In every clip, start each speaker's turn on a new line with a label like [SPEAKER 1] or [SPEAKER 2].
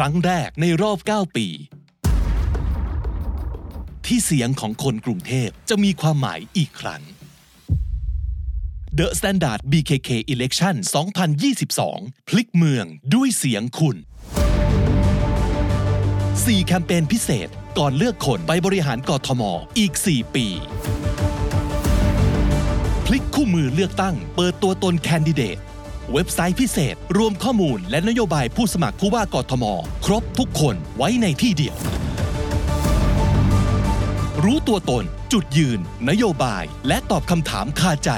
[SPEAKER 1] ครั้งแรกในรอบ 9 ปี ที่เสียงของคนกรุงเทพจะมีความหมายอีกครั้ง The Standard BKK Election 2022 พลิกเมืองด้วยเสียงคุณ 4 แคมเปญพิเศษก่อนเลือกคนไปบริหารกทมอีก 4 ปี พลิกคู่มือเลือกตั้ง เปิดตัวตนแคนดิเดต เว็บไซต์พิเศษ รวมข้อมูลและนโยบายผู้สมัครผู้ว่ากทม ครบทุกคนไว้ในที่เดียว รู้ตัวตน จุดยืน นโยบาย และตอบคำถามคาใจ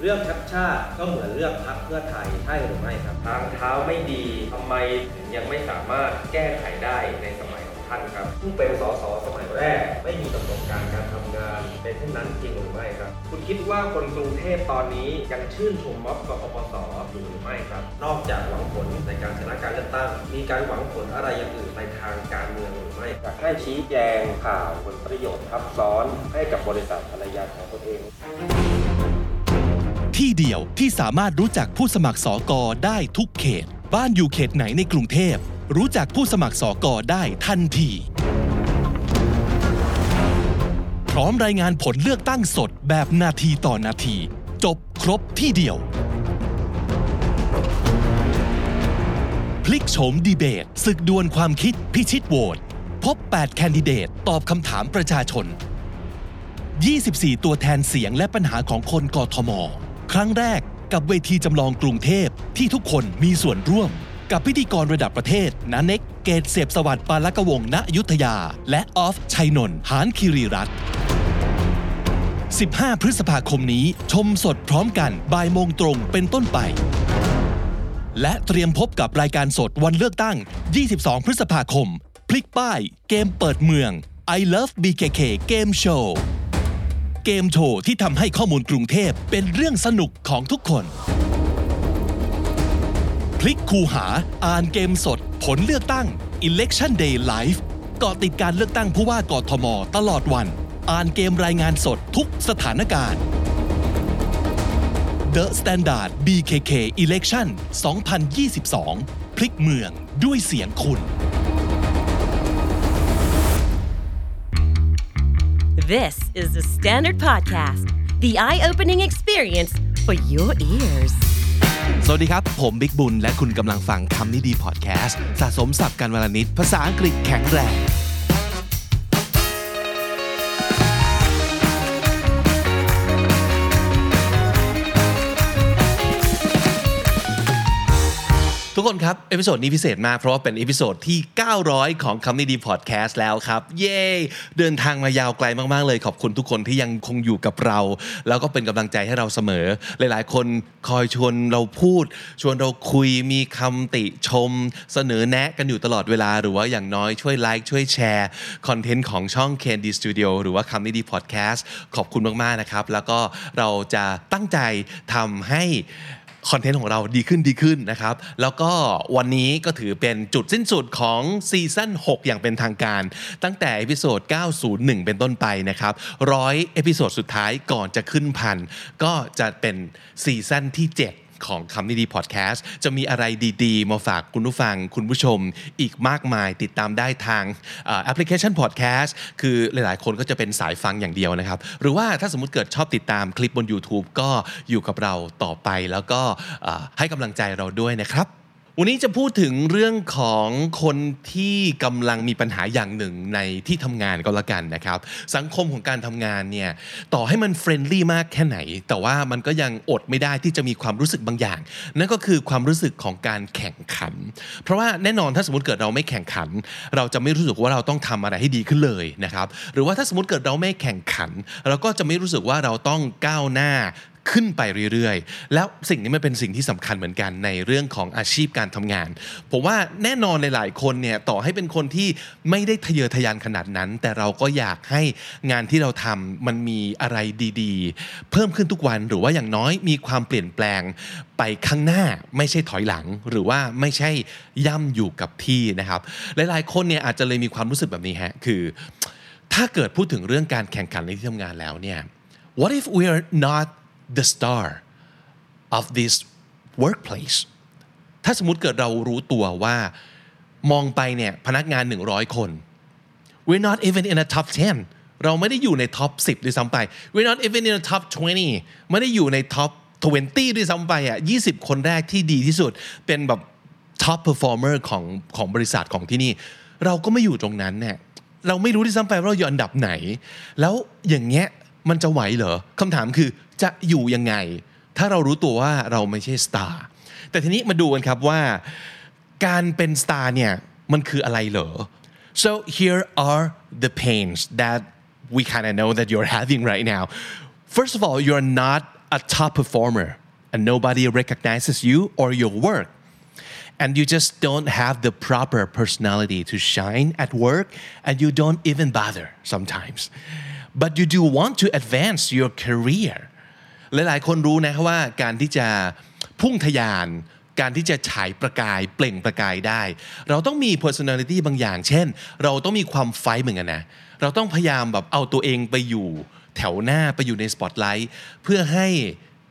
[SPEAKER 2] เรื่องชัดชาติก็เหมือนเรื่องพักเพื่อไทยใช่หรือไม่ครับทางเท้าไม่ดีทำไมถึงยังไม่สามารถแก้ไขได้ในสมัย ท่านครับผู้เป็นสสสมัยแรก ไม่มีประสบการณ์การทำงานเป็นเช่นนั้นจริงหรือไม่ครับ คุณคิดว่าคนกรุงเทพตอนนี้ยังชื่นชมม็อบกปปสอยู่หรือไม่ครับ นอกจากหวังผลในการชนะการเลือกตั้ง มีการหวังผลอะไรอย่างอื่นในทางการเมืองหรือไม่อยากให้ชี้แจงข่าวผลประโยชน์ทับซ้อนให้กับบริษัทภรรยาของตนเอง
[SPEAKER 1] ที่เดียวที่สามารถรู้จักผู้สมัครสอกอได้ทุกเขต บ้านอยู่เขตไหนในกรุงเทพ รู้จักผู้สมัครสอกอได้ทันที พร้อมรายงานผลเลือกตั้งสดแบบนาทีต่อนาที จบครบที่เดียว พลิกโฉมดีเบตศึกดวลความคิดพิชิตโหวตพบ 8 แคนดิเดต ตอบคำถามประชาชน 24 ตัวแทนเสียงและปัญหาของคนกทม ครั้งแรกกับเวทีจำลองกรุงเทพที่ทุกคนมีส่วนร่วม กับพิธีกรระดับประเทศนาเน็กเกตเสพสวัสดิ์ปาลกวงณยุทธยา และออฟชัยนนท์หานคิรีรัตน์15 พฤษภาคมนี้ ชมสดพร้อมกันบ่ายโมงตรงเป็นต้นไป และเตรียมพบกับรายการสดวันเลือกตั้ง 22 พฤษภาคม พลิกป้าย เกมเปิดเมือง I Love BKK Game Show เกมโชว์ที่ทำให้ข้อมูลกรุงเทพเป็นเรื่องสนุกของทุกคน ลิกคูหา อ่านเกมสด ผลเลือกตั้ง Election Day Live เกาะติดการเลือกตั้งผู้ว่ากทม ตลอดวัน อ่านเกมรายงานสดทุกสถานการณ์ The Standard BKK Election 2022 พลิกเมืองด้วยเสียงคุณ
[SPEAKER 3] This is the Standard Podcast, the eye opening experience for your ears.
[SPEAKER 1] สวัสดีครับ ผมบิ๊กบุญ และคุณกำลังฟังคำนี้ดีพอดแคสต์ สะสมสับกันวลนิด ภาษาอังกฤษแข็งแรง คนครับ episode นี้พิเศษมาก เพราะว่าเป็น episode ที่ 900 ของคำนี้ดีพอดแคสต์แล้วครับ เย้เดินทางมายาวไกลมาก ๆ เลย ขอบคุณทุกคนที่ยังคงอยู่กับเรา แล้วก็เป็นกำลังใจให้เราเสมอ หลาย ๆ คนคอยชวนเราพูด ชวนเราคุยมีคำติชม เสนอแนะกันอยู่ตลอดเวลา หรือว่าอย่างน้อยช่วยไลค์ช่วยแชร์คอนเทนต์ของช่อง KND Studio หรือว่าคำนี้ดีพอดแคสต์ขอบคุณมาก ๆ นะครับ แล้วก็เราจะตั้งใจทำให้ คอนเทนต์ของเราดีขึ้นดีขึ้นนะครับ แล้วก็วันนี้ก็ถือเป็นจุดสิ้นสุดของซีซั่น6 อย่างเป็นทางการ ตั้งแต่ episode 901 เป็นต้นไปนะครับร้อยเอพิโซดสุดท้ายก่อนจะขึ้นพันก็จะเป็นซีซั่นที่ 7 ของคำนี้ดีพอดแคสต์จะมีอะไรดีๆ มาฝากคุณผู้ฟังคุณผู้ชมอีกมากมายติดตามได้ทางแอปพลิเคชันพอดแคสต์คือหลายๆ คนก็จะเป็นสายฟังอย่างเดียวนะครับ หรือว่าถ้าสมมติเกิดชอบติดตามคลิปบน YouTube ก็อยู่กับเราต่อไปแล้วก็ให้กำลังใจเราด้วยนะครับ วันนี้จะพูดถึงเรื่องของคนที่กำลังมีปัญหาอย่างหนึ่งในที่ทำงานก็แล้วกันนะครับ สังคมของการทำงานเนี่ยต่อให้มัน friendly มากแค่ไหน แต่ว่ามันก็ยังอดไม่ได้ที่จะมีความรู้สึกบางอย่าง นั่นก็คือความรู้สึกของการแข่งขัน เพราะว่าแน่นอนถ้าสมมติเกิดเราไม่แข่งขัน เราจะไม่รู้สึกว่าเราต้องทำอะไรให้ดีขึ้นเลยนะครับ หรือว่าถ้าสมมติเกิดเราไม่แข่งขัน เราก็จะไม่รู้สึกว่าเราต้องก้าวหน้า ขึ้นไปเรื่อยๆ แล้วสิ่งนี้มันเป็นสิ่งที่สำคัญเหมือนกันในเรื่องของอาชีพการทำงาน ผมว่าแน่นอนหลายๆคนเนี่ยต่อให้เป็นคนที่ไม่ได้ทะเยอทะยานขนาดนั้น แต่เราก็อยากให้งานที่เราทำมันมีอะไรดีๆ เพิ่มขึ้นทุกวันหรือว่าอย่างน้อยมีความเปลี่ยนแปลงไปข้างหน้าไม่ใช่ถอยหลังหรือว่าไม่ใช่ย่ำอยู่กับที่นะครับ หลายๆ คนเนี่ยอาจจะเลยมีความรู้สึกแบบนี้ฮะคือ ถ้าเกิดพูดถึงเรื่องการแข่งขันในที่ทำงานแล้วเนี่ย what if we are not the star of this workplace ถ้าสมมติเกิดเรารู้ตัวว่า มองไปเนี่ยพนักงาน 100 คน we're not even in a top 10 เราไม่ได้อยู่ในท็อป10ด้วยซ้ำไป we're not even in a top 20 ไม่ได้อยู่ใน top 20ด้วยซ้ำไปอะ20 คนแรกที่ดีที่สุดเป็นแบบ top performer ของของบริษัทของที่นี่ เราก็ไม่อยู่ตรงนั้นเนี่ยเราไม่รู้ด้วยซ้ำไปว่าเราอยู่อันดับไหน แล้วอย่างเงี้ย มันจะไหวเหรอคำถามคือจะอยู่ยังไง ถ้าเรารู้ตัวว่าเราไม่ใช่ star แต่ทีนี้มาดูกันครับว่าการเป็น star เนี่ยมันคืออะไรเหรอ so here are the pains that we kind of know that you're having right now first of all you're not a top performer and nobody recognizes you or your work and you just don't have the proper personality to shine at work and you don't even bother sometimes but you do want to advance your career หลายๆคนรู้นะว่าการที่จะพุ่งทะยาน การที่จะฉายประกายเปล่งประกายได้ เราต้องมี personality บางอย่าง เช่น เราต้องมีความไฟเหมือนกันนะ เราต้องพยายามแบบเอาตัวเองไปอยู่ แถวหน้าไปอยู่ในสปอตไลท์เพื่อให้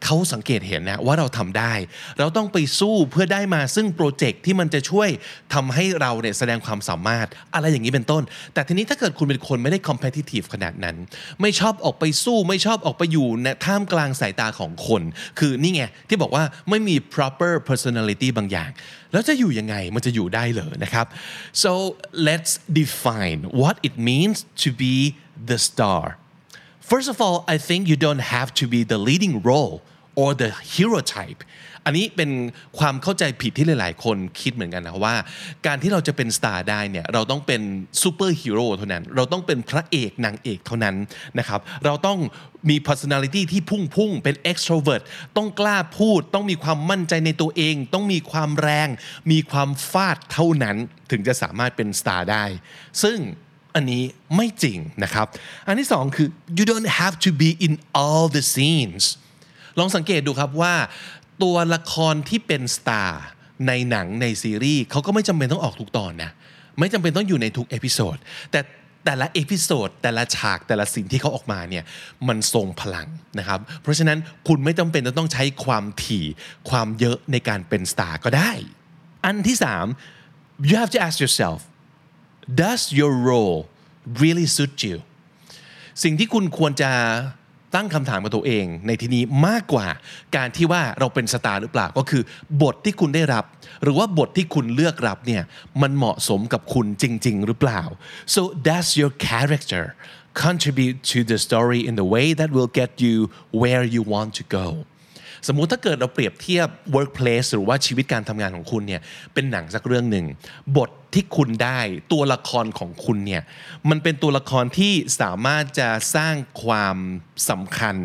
[SPEAKER 1] เขาสังเกตเห็นนะว่าเราทำได้ เราต้องไปสู้เพื่อได้มาซึ่งโปรเจกต์ที่มันจะช่วยทำให้เราเนี่ยแสดงความสามารถอะไรอย่างนี้เป็นต้น แต่ทีนี้ถ้าเกิดคุณเป็นคนไม่ได้ competitive ขนาดนั้น ไม่ชอบออกไปสู้ไม่ชอบออกไปอยู่ในท่ามกลางสายตาของคน คือนี่ไงที่บอกว่าไม่มี proper personality บางอย่าง แล้วจะอยู่ยังไงมันจะอยู่ได้เหรอนะครับ so let's define what it means to be the star First of all, I think you don't have to be the leading role or the hero type อันนี้เป็นความเข้าใจผิดที่หลาย ๆ คนคิดเหมือนกันนะว่า การที่เราจะเป็น star ได้เนี่ยเราต้องเป็นซูเปอร์ฮีโร่เท่านั้น เราต้องเป็นพระเอกนางเอกเท่านั้นนะครับเราต้องมี personality ที่พุ่งพุ่งเป็น extrovert ต้องกล้าพูด ต้องมีความมั่นใจในตัวเอง ต้องมีความแรง มีความฟาดเท่านั้นถึงจะสามารถเป็นสตาร์ได้ ซึ่งอันนี้ไม่จริงนะครับ อันที่สองคือ you don't have to be in all the scenes ลองสังเกตดูครับว่า ตัวละครที่เป็นสตาร์ในหนังในซีรีส์เขาก็ไม่จำเป็นต้องออกทุกตอนนะไม่จำเป็นต้องอยู่ในทุก episode แต่แต่ละ episode แต่ละฉากแต่ละสิ่งที่เขาออกมาเนี่ยมันทรงพลังนะครับ เพราะฉะนั้นคุณไม่จำเป็นจะต้องใช้ความถี่ความเยอะในการเป็นสตาร์ก็ได้ อันที่สาม you have to ask yourself does your role really suit you สิ่งที่คุณควรจะ ตั้งคำถามกับตัวเอง ในที่นี้มากกว่าการที่ว่าเราเป็นสตาร์หรือเปล่าก็คือบทที่คุณได้รับ หรือว่าบทที่คุณเลือกรับเนี่ยมันเหมาะสมกับคุณจริง ๆ หรือเปล่า so does your character contribute to the story in the way that will get you where you want to go สมมุติถ้าเกิดเราเปรียบเทียบ workplace หรือว่าชีวิตการทำงานของคุณเนี่ยเป็นหนังสักเรื่องหนึ่งบทที่คุณได้ตัวละครของคุณเนี่ยมันเป็นตัวละครที่สามารถจะสร้างความสำคัญ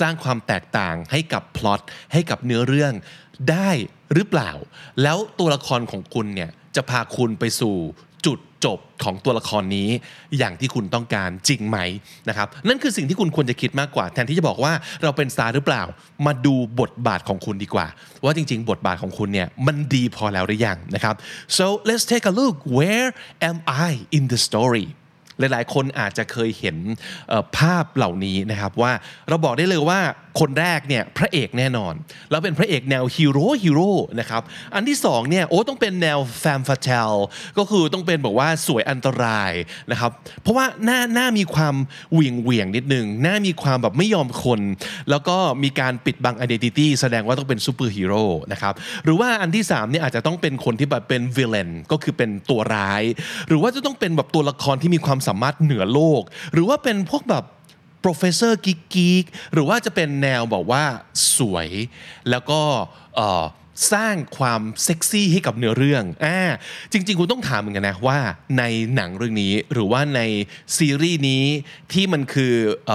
[SPEAKER 1] สร้างความแตกต่างให้กับพล็อตให้กับเนื้อเรื่องได้หรือเปล่า แล้วตัวละครของคุณเนี่ยจะพาคุณไปสู่ จุดจบของตัวละครนี้อย่างที่คุณต้องการจริงไหมนะครับนั่นคือสิ่งที่คุณควรจะคิดมากกว่า แทนที่จะบอกว่าเราเป็นสตาร์หรือเปล่า มาดูบทบาทของคุณดีกว่า ว่าจริง ๆ บทบาทของคุณเนี่ยมันดีพอแล้วหรือยังนะครับ so let's take a look where am I in the story หลายๆ คนอาจจะเคยเห็นภาพเหล่านี้นะครับว่าเราบอกได้เลยว่าคนแรกเนี่ยพระเอกแน่นอน แล้วเป็นพระเอกแนวฮีโร่ฮีโร่นะครับอันที่สองเนี่ยโอ้ต้องเป็นแนว femme fatale ก็คือต้องเป็นบอกว่าสวยอันตรายนะครับเพราะว่าหน้าหน้ามีความเหวี่ยงเหวี่ยงนิดนึงหน้ามีความแบบไม่ยอมคน แล้วก็มีการปิดบังอ d ด n t i t y แสดงว่าต้องเป็นซูเปอร์ฮีโร่นะครับหรือว่าอันที่3เนี่ยอาจจะต้องเป็นคนที่แบบเป็น villain ก็คือเป็นตัวร้าย หรือว่าจะต้องเป็นแบบตัวละครที่มีความสามารถเหนือโลก หรือว่าเป็นพวกแบบ professor กิ๊กกิ๊กหรือว่าจะเป็นแนวบอกว่าสวย แล้วก็สร้างความเซ็กซี่ให้กับเนื้อเรื่องอ่าจริง ๆ คุณต้องถามเหมือนกันนะว่าในหนังเรื่องนี้หรือว่าในซีรีส์นี้ที่มันคือเอ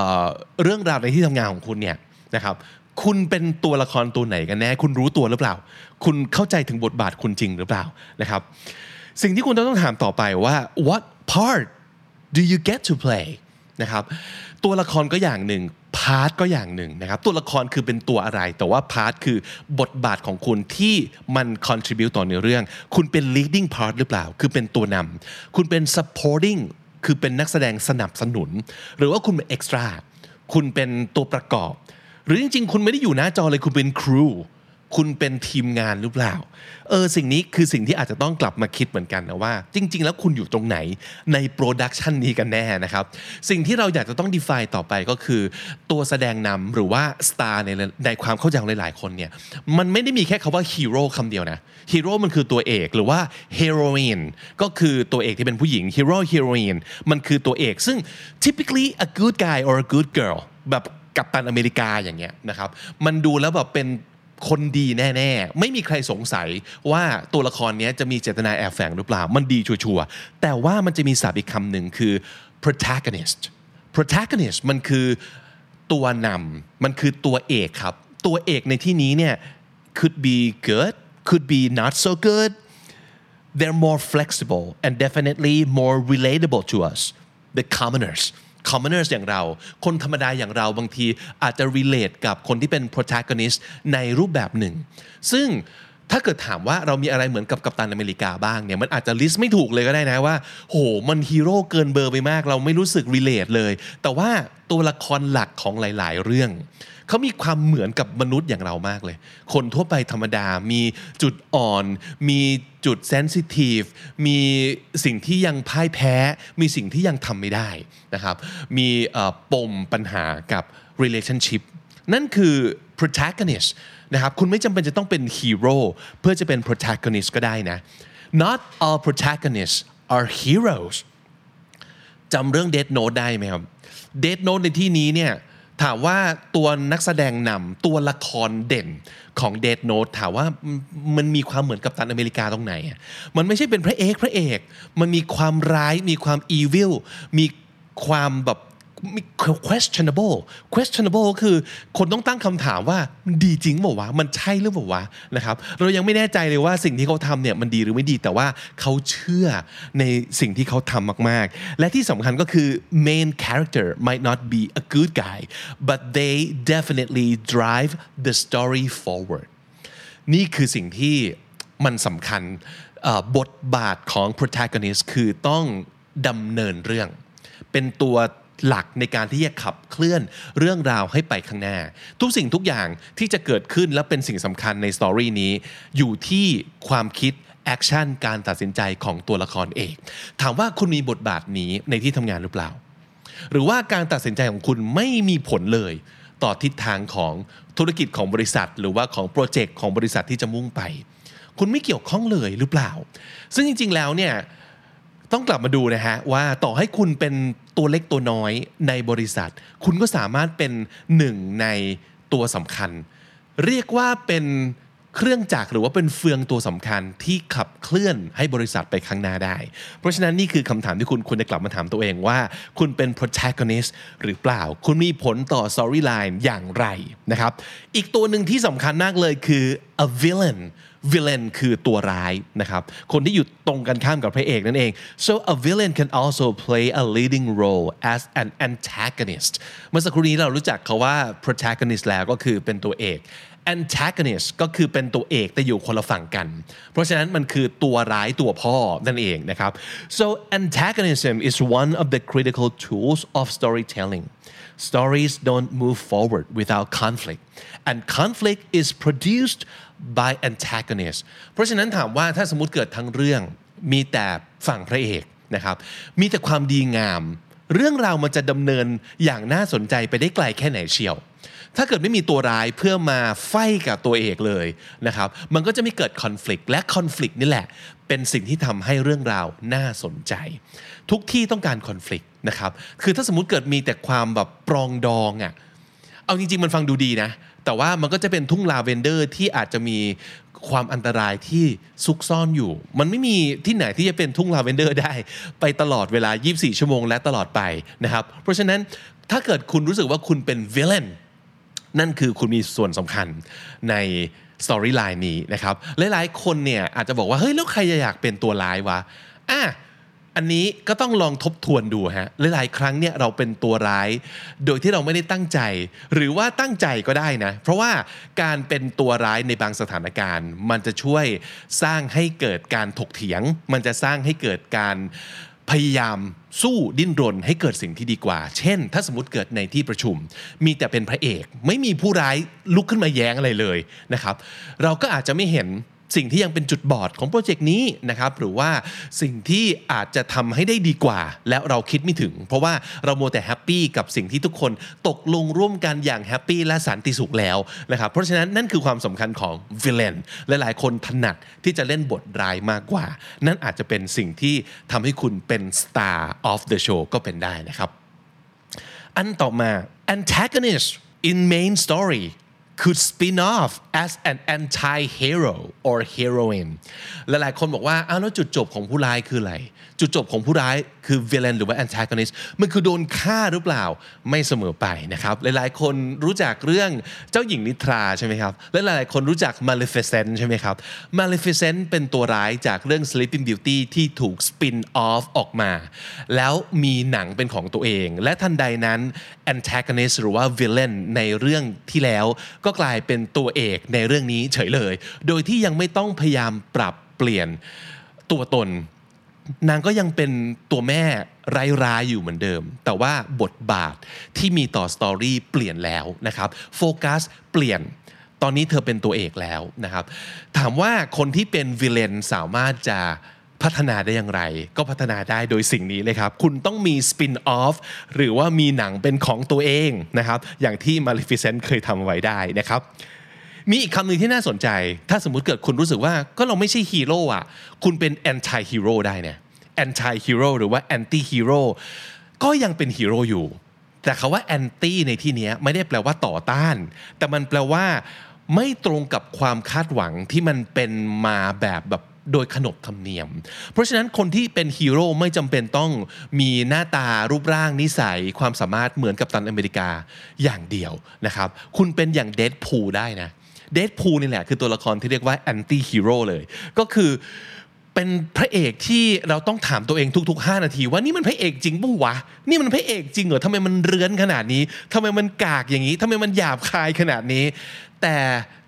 [SPEAKER 1] เรื่องราวในที่ทำงานของคุณเนี่ยนะครับคุณเป็นตัวละครตัวไหนกันแน่ คุณรู้ตัวหรือเปล่า คุณเข้าใจถึงบทบาทคุณจริงหรือเปล่านะครับ สิ่งที่คุณต้องถามต่อไปว่า what part do you get to play นะครับตัวละครก็อย่างหนึ่ง part ก็อย่างหนึ่งนะครับตัวละครคือเป็นตัวอะไร แต่ว่า part คือบทบาทของคุณที่มัน contribute ต่อในเรื่อง คุณเป็น leading part หรือเปล่า คือเป็นตัวนำคุณเป็น supporting คือเป็นนักแสดงสนับสนุน หรือว่าคุณเป็น extra คุณเป็นตัวประกอบ หรือจริงๆ คุณไม่ได้อยู่หน้าจอเลยคุณเป็น crew คุณเป็นทีมงานหรือเปล่า เออสิ่งนี้คือสิ่งที่อาจจะต้องกลับมาคิดเหมือนกันนะว่า จริง ๆ แล้วคุณอยู่ตรงไหนใน production นี้กันแน่นะครับ สิ่งที่เราอยากจะต้อง define ต่อไปก็คือ ตัวแสดงนำหรือว่าสตาร์ในในความเข้าใจของหลาย ๆ คนเนี่ยมันไม่ได้มีแค่คำว่าฮีโร่คำเดียวนะฮีโร่มันคือตัวเอกหรือว่าเฮโรอีนก็คือตัวเอกที่เป็นผู้หญิงฮีโร่ฮีโรอีนมันคือตัวเอก ซึ่ง typically a good guy or a good girl แบบกัปตันอเมริกาอย่างเงี้ยนะครับ มันดูแล้วแบบเป็น คนดีแน่ๆ ไม่มีใครสงสัยว่าตัวละครนี้จะมีเจตนาแอบแฝงหรือเปล่า มันดีชัวร์ๆแต่ว่ามันจะมีศัพท์อีกคำหนึ่งคือ protagonist protagonist มันคือตัวนำมันคือตัวเอกครับ ตัวเอกในที่นี้เนี่ย could be good could be not so good they're more flexible and definitely more relatable to us the commoners commoners อย่างเรา คนธรรมดาอย่างเราบางทีอาจจะ relate กับคนที่เป็น protagonist ในรูปแบบหนึ่ง ซึ่งถ้าเกิดถามว่าเรามีอะไรเหมือนกับกัปตันอเมริกาบ้างเนี่ยมันอาจจะ list ไม่ถูกเลยก็ได้นะว่าโหมันฮีโร่เกินเบอร์ไปมาก เราไม่รู้สึก relate เลย แต่ว่าตัวละครหลักของหลาย ๆ เรื่อง เขามีความเหมือนกับมนุษย์อย่างเรามากเลย คนทั่วไปธรรมดา มีจุดอ่อน มีจุดเซนซิทีฟ มีสิ่งที่ยังพ่ายแพ้ มีสิ่งที่ยังทำไม่ได้นะครับ มีปมปัญหากับ relationship นั่นคือ protagonist นะครับคุณไม่จำเป็นจะต้องเป็นฮีโร่เพื่อจะเป็น protagonist ก็ได้นะ not all protagonists are heroes จำเรื่อง Death Note ได้ไหมครับ Death Note ในที่นี้เนี่ย ถามว่าตัวนักแสดงนำตัวละครเด่นของ Death Note ถามว่ามันมีความเหมือนกับตันอเมริกาตรงไหน มันไม่ใช่เป็นพระเอกพระเอก มันมีความร้ายมีความอีวิลมีความแบบ มี questionable questionable คือคนต้องตั้งคำถามว่าดีจริงเปล่าวะมันใช่หรือเปล่าวะนะครับเรายังไม่แน่ใจเลยว่าสิ่งที่เขาทำเนี่ยมันดีหรือไม่ดีแต่ว่าเขาเชื่อในสิ่งที่เขาทำมากๆ และที่สำคัญก็คือ main character might not be a good guy but they definitely drive the story forward นี่คือสิ่งที่มันสำคัญบทบาทของ protagonist คือต้องดำเนินเรื่อง เป็นตัว หลักในการที่จะขับเคลื่อนเรื่องราวให้ไปข้างหน้า ทุกสิ่งทุกอย่างที่จะเกิดขึ้นและเป็นสิ่งสำคัญใน story นี้ อยู่ที่ความคิด action การตัดสินใจของตัวละครเอก ถามว่าคุณมีบทบาทนี้ในที่ทำงานหรือเปล่า หรือว่าการตัดสินใจของคุณไม่มีผลเลย ต่อทิศทางของธุรกิจของบริษัท หรือว่าของโปรเจกต์ของบริษัทที่จะมุ่งไป คุณไม่เกี่ยวข้องเลยหรือเปล่า ซึ่งจริง ๆ แล้วเนี่ย ต้องกลับมาดูนะฮะว่าต่อให้คุณเป็นตัวเล็กตัวน้อยในบริษัท คุณก็สามารถเป็นหนึ่งในตัวสำคัญ เรียกว่าเป็นเครื่องจักรหรือว่าเป็นเฟืองตัวสำคัญที่ขับเคลื่อนให้บริษัทไปข้างหน้าได้ เพราะฉะนั้นนี่คือคำถามที่คุณควรจะกลับมาถามตัวเองว่า คุณเป็น protagonist หรือเปล่า คุณมีผลต่อ storyline อย่างไรนะครับ อีกตัวหนึ่งที่สำคัญมากเลยคือ a villain villain คือตัวร้ายนะครับ คนที่อยู่ตรงกันข้ามกับพระเอกนั่นเอง so a villain can also play a leading role as an antagonist เมื่อสักครู่นี้เรารู้จักเขาว่า protagonist แล้วก็คือเป็นตัวเอก antagonist ก็คือเป็นตัวเอกแต่อยู่คนละฝั่งกัน เพราะฉะนั้นมันคือตัวร้ายตัวพ่อนั่นเองนะครับ so antagonism is one of the critical tools of storytelling stories don't move forward without conflict and conflict is produced by antagonist เพราะฉะนั้นถามว่าถ้าสมมติเกิดทั้งเรื่องมีแต่ฝั่งพระเอกนะครับ มีแต่ความดีงาม เรื่องราวมันจะดำเนินอย่างน่าสนใจไปได้ไกลแค่ไหนเชียว ถ้าเกิดไม่มีตัวร้ายเพื่อมาfight กับตัวเอกเลยนะครับ มันก็จะไม่เกิดคอน FLICT และคอน FLICT นี่แหละ เป็นสิ่งที่ทำให้เรื่องราวน่าสนใจ ทุกที่ต้องการคอน FLICT นะครับ คือถ้าสมมติเกิดมีแต่ความแบบปรองดองอะ่ะ เอาจริงๆมันฟังดูดีนะ แต่ว่ามันก็จะเป็นทุ่งลาเวนเดอร์ที่อาจจะมีความอันตรายที่ซุกซ่อนอยู่ มันไม่มีที่ไหนที่จะเป็นทุ่งลาเวนเดอร์ได้ ไปตลอดเวลา 24 ชั่วโมงและตลอดไปนะครับ เพราะฉะนั้นถ้าเกิดคุณรู้สึกว่าคุณเป็น villain นั่นคือคุณมีส่วนสำคัญใน storyline นี้นะครับ หลายๆ คนเนี่ยอาจจะบอกว่า เฮ้ย แล้วใครจะอยากเป็นตัวร้ายวะอะ อันนี้ก็ต้องลองทบทวนดูฮะหลายๆครั้งเนี่ยเราเป็นตัวร้าย โดยที่เราไม่ได้ตั้งใจ หรือว่าตั้งใจก็ได้นะ เพราะว่าการเป็นตัวร้ายในบางสถานการณ์ มันจะช่วยสร้างให้เกิดการถกเถียง มันจะสร้างให้เกิดการพยายามสู้ดิ้นรนให้เกิดสิ่งที่ดีกว่า เช่น ถ้าสมมติเกิดในที่ประชุม มีแต่เป็นพระเอก ไม่มีผู้ร้ายลุกขึ้นมาแย้งอะไรเลยนะครับ เราก็อาจจะไม่เห็น สิ่งที่ยังเป็นจุดบอดของโปรเจกต์นี้นะครับหรือว่าสิ่งที่อาจจะทำให้ได้ดีกว่า แล้วเราคิดไม่ถึง เพราะว่าเรามัวแต่ happy กับสิ่งที่ทุกคนตกลงร่วมกันอย่าง happy และสันติสุขแล้วนะครับเพราะฉะนั้นนั่นคือความสำคัญของ villain หลายๆ คนถนัดที่จะเล่นบทร้ายมากกว่า นั่นอาจจะเป็นสิ่งที่ทำให้คุณเป็น star of the show ก็เป็นได้นะครับ อันต่อมา antagonist in main story could spin off as an anti-hero or heroine หลายๆคนบอกว่าอ้าวแล้วจุดจบของผู้ร้ายคืออะไร จุดจบของผู้ร้ายคือ villain หรือว่า antagonist มันคือโดนฆ่าหรือเปล่าไม่เสมอไปนะครับ หลายๆคนรู้จักเรื่องเจ้าหญิงนิทราใช่ไหมครับ และหลายๆคนรู้จัก Maleficent ใช่ไหมครับ Maleficent เป็นตัวร้ายจากเรื่อง Sleeping Beauty ที่ถูก spin off ออกมา แล้วมีหนังเป็นของตัวเอง และทันใดนั้น antagonist หรือว่า villain ในเรื่องที่แล้ว ก็กลายเป็นตัวเอกในเรื่องนี้เฉยเลย โดยที่ยังไม่ต้องพยายามปรับเปลี่ยนตัวตน นางก็ยังเป็นตัวแม่ร้ายๆอยู่เหมือนเดิม แต่ว่าบทบาทที่มีต่อ story เปลี่ยนแล้วนะครับโฟกัสเปลี่ยนตอนนี้เธอเป็นตัวเอกแล้วนะครับ ถามว่าคนที่เป็น villain สามารถจะ พัฒนาได้อย่างไร ก็พัฒนาได้โดยสิ่งนี้เลยครับ คุณต้องมี spin-off หรือว่ามีหนังเป็นของตัวเองนะครับ อย่างที่ Maleficent เคยทำไว้ได้นะครับมีอีกคำหนึ่งที่น่าสนใจ ถ้าสมมุติเกิดคุณรู้สึกว่าก็เราไม่ใช่ฮีโร่อะคุณเป็น anti-hero ได้เนี่ยanti-hero หรือว่า anti-hero ก็ยังเป็นฮีโร่อยู่ แต่คำว่า anti ในที่นี้ไม่ได้แปลว่าต่อต้าน แต่มันแปลว่า ไม่ตรงกับความคาดหวังที่มันเป็นมาแบบแบบ โดยขนบธรรมเนียม เพราะฉะนั้นคนที่เป็นฮีโร่ไม่จำเป็นต้องมีหน้าตารูปร่างนิสัยความสามารถเหมือนกัปตันอเมริกาอย่างเดียวนะครับ คุณเป็นอย่างเดดพูลได้นะเดดพูลนี่แหละคือตัวละครที่เรียกว่า anti-hero เลย ก็คือเป็นพระเอกที่เราต้องถามตัวเองทุก ๆ 5 นาที ว่านี่มันพระเอกจริงปะวะ นี่มันพระเอกจริงเหรอทำไมมันเรื้อนขนาดนี้ทำไมมันกากอย่างนี้ทำไมมันหยาบคายขนาดนี้ แต่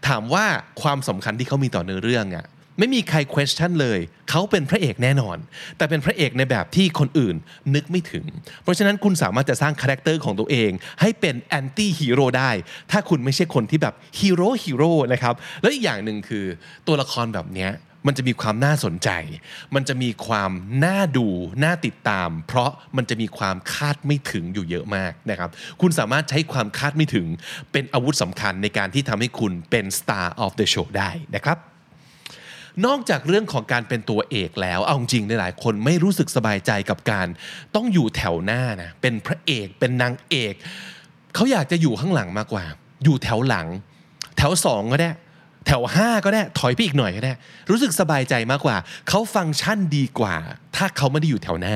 [SPEAKER 1] ถามว่าความสำคัญที่เขามีต่อเนื้อเรื่องอะ ไม่มีใคร question เลย เขาเป็นพระเอกแน่นอน แต่เป็นพระเอกในแบบที่คนอื่นนึกไม่ถึง เพราะฉะนั้นคุณสามารถจะสร้างคาแรคเตอร์ของตัวเอง ให้เป็น anti-hero ได้ ถ้าคุณไม่ใช่คนที่แบบฮีโร่ฮีโร่นะครับ แล้วอีกอย่างหนึ่งคือตัวละครแบบเนี้ยมันจะมีความน่าสนใจ มันจะมีความน่าดู น่าติดตาม เพราะมันจะมีความคาดไม่ถึงอยู่เยอะมากนะครับ คุณสามารถใช้ความคาดไม่ถึง เป็นอาวุธสำคัญในการที่ทำให้คุณเป็น star of the show ได้นะครับ นอกจากเรื่องของการเป็นตัวเอกแล้ว เอาจริงหลายคนไม่รู้สึกสบายใจกับการต้องอยู่แถวหน้านะ เป็นพระเอก เป็นนางเอก เขาอยากจะอยู่ข้างหลังมากกว่า อยู่แถวหลัง แถวสองก็ได้ แถว 5 ก็ได้ถอยไปอีกหน่อยก็ได้ รู้สึกสบายใจมากกว่า เขาฟังก์ชันดีกว่า ถ้าเขาไม่ได้อยู่แถวหน้า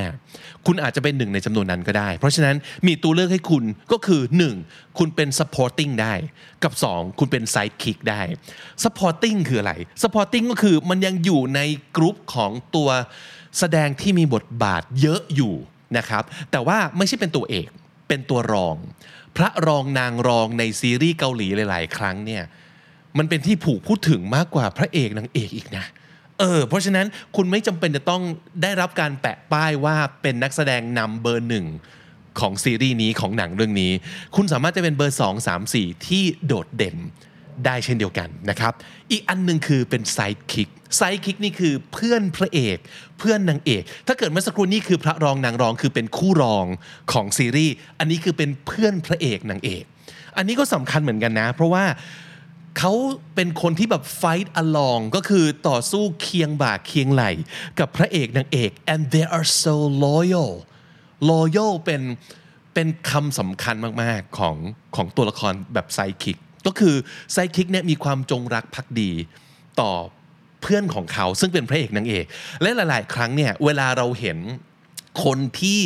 [SPEAKER 1] คุณอาจจะเป็นหนึ่งในจำนวนนั้นก็ได้ เพราะฉะนั้นมีตัวเลือกให้คุณก็คือ 1. คุณเป็น supporting ได้ กับ 2. คุณเป็น sidekick ได้ supporting คืออะไร supporting ก็คือมันยังอยู่ในกรุ๊ปของตัวแสดงที่มีบทบาทเยอะอยู่นะครับ แต่ว่าไม่ใช่เป็นตัวเอก เป็นตัวรอง พระรองนางรองในซีรีส์เกาหลีหลาย ๆ ครั้งเนี่ย มันเป็นที่ถูกพูดถึงมากกว่าพระเอกนางเอกอีกนะเออเพราะฉะนั้นคุณไม่จำเป็นจะต้องได้รับการแปะป้ายว่าเป็นนักแสดงนำเบอร์หนึ่งของซีรีส์นี้ของหนังเรื่องนี้ คุณสามารถจะเป็นเบอร์ 2 3 4 ที่โดดเด่นได้เช่นเดียวกันนะครับ อีกอันหนึ่งคือเป็น sidekick sidekick นี่คือเพื่อนพระเอก เพื่อนนางเอก ถ้าเกิดเมื่อสักครู่นี้คือพระรองนางรองคือเป็นคู่รองของซีรีส์ อันนี้คือเป็นเพื่อนพระเอกนางเอก อันนี้ก็สำคัญเหมือนกันนะ เพราะว่า เขาเป็นคนที่แบบ fight along ก็คือต่อสู้เคียงบ่าเคียงไหล กับพระเอกนางเอก and they are so loyal loyal เป็นเป็นคำสำคัญมาก ๆ ของของตัวละครแบบไซคิก ก็คือไซคิกเนี่ยมีความจงรักภักดีต่อเพื่อนของเขาซึ่งเป็นพระเอกนางเอก และหลาย ๆ ครั้งเนี่ยเวลาเราเห็นคนที่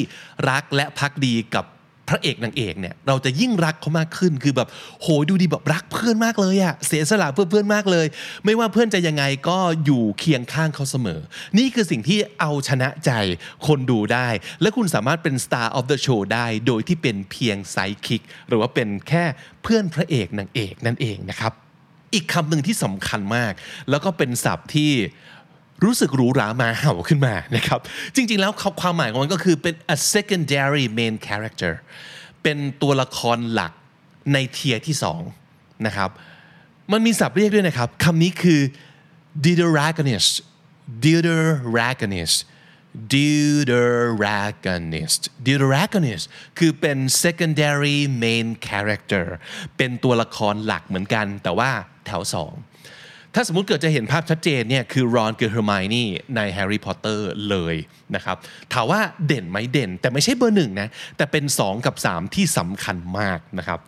[SPEAKER 1] รักและพักดีกับ พระเอกนางเอกเนี่ยเราจะยิ่งรักเขามากขึ้นคือแบบโหดูดีแบบรักเพื่อนมากเลยอะเสียสละเพื่อเพื่อนมากเลย ไม่ว่าเพื่อนจะยังไงก็อยู่เคียงข้างเขาเสมอ นี่คือสิ่งที่เอาชนะใจคนดูได้ และคุณสามารถเป็น star of the show ได้ โดยที่เป็นเพียงไซคิกหรือว่าเป็นแค่เพื่อนพระเอกนางเอกนั่นเองนะครับอีกคำหนึ่งที่สำคัญมาก แล้วก็เป็นศัพท์ที่ รู้สึกหรูหรามาเห่าขึ้นมานะครับ จริง ๆ แล้วความหมายของมันก็คือเป็น a secondary main character เป็นตัวละครหลักในเทียที่สองนะครับ มันมีศัพท์เรียกด้วยนะครับคำนี้คือ deuteragonist deuteragonist deuteragonist deuteragonist คือเป็น secondary main character เป็นตัวละครหลักเหมือนกัน แต่ว่าแถวสอง ถ้าสมมติเกิดจะเห็นภาพชัดเจนเนี่ยคือรอนกับเฮอร์ไมนี่ในแฮร์รี่พอตเตอร์เลยนะครับถามว่าเด่นไหมเด่น แต่ไม่ใช่เบอร์หนึ่งนะแต่เป็น 2 กับ 3 ที่สำคัญมากนะครับ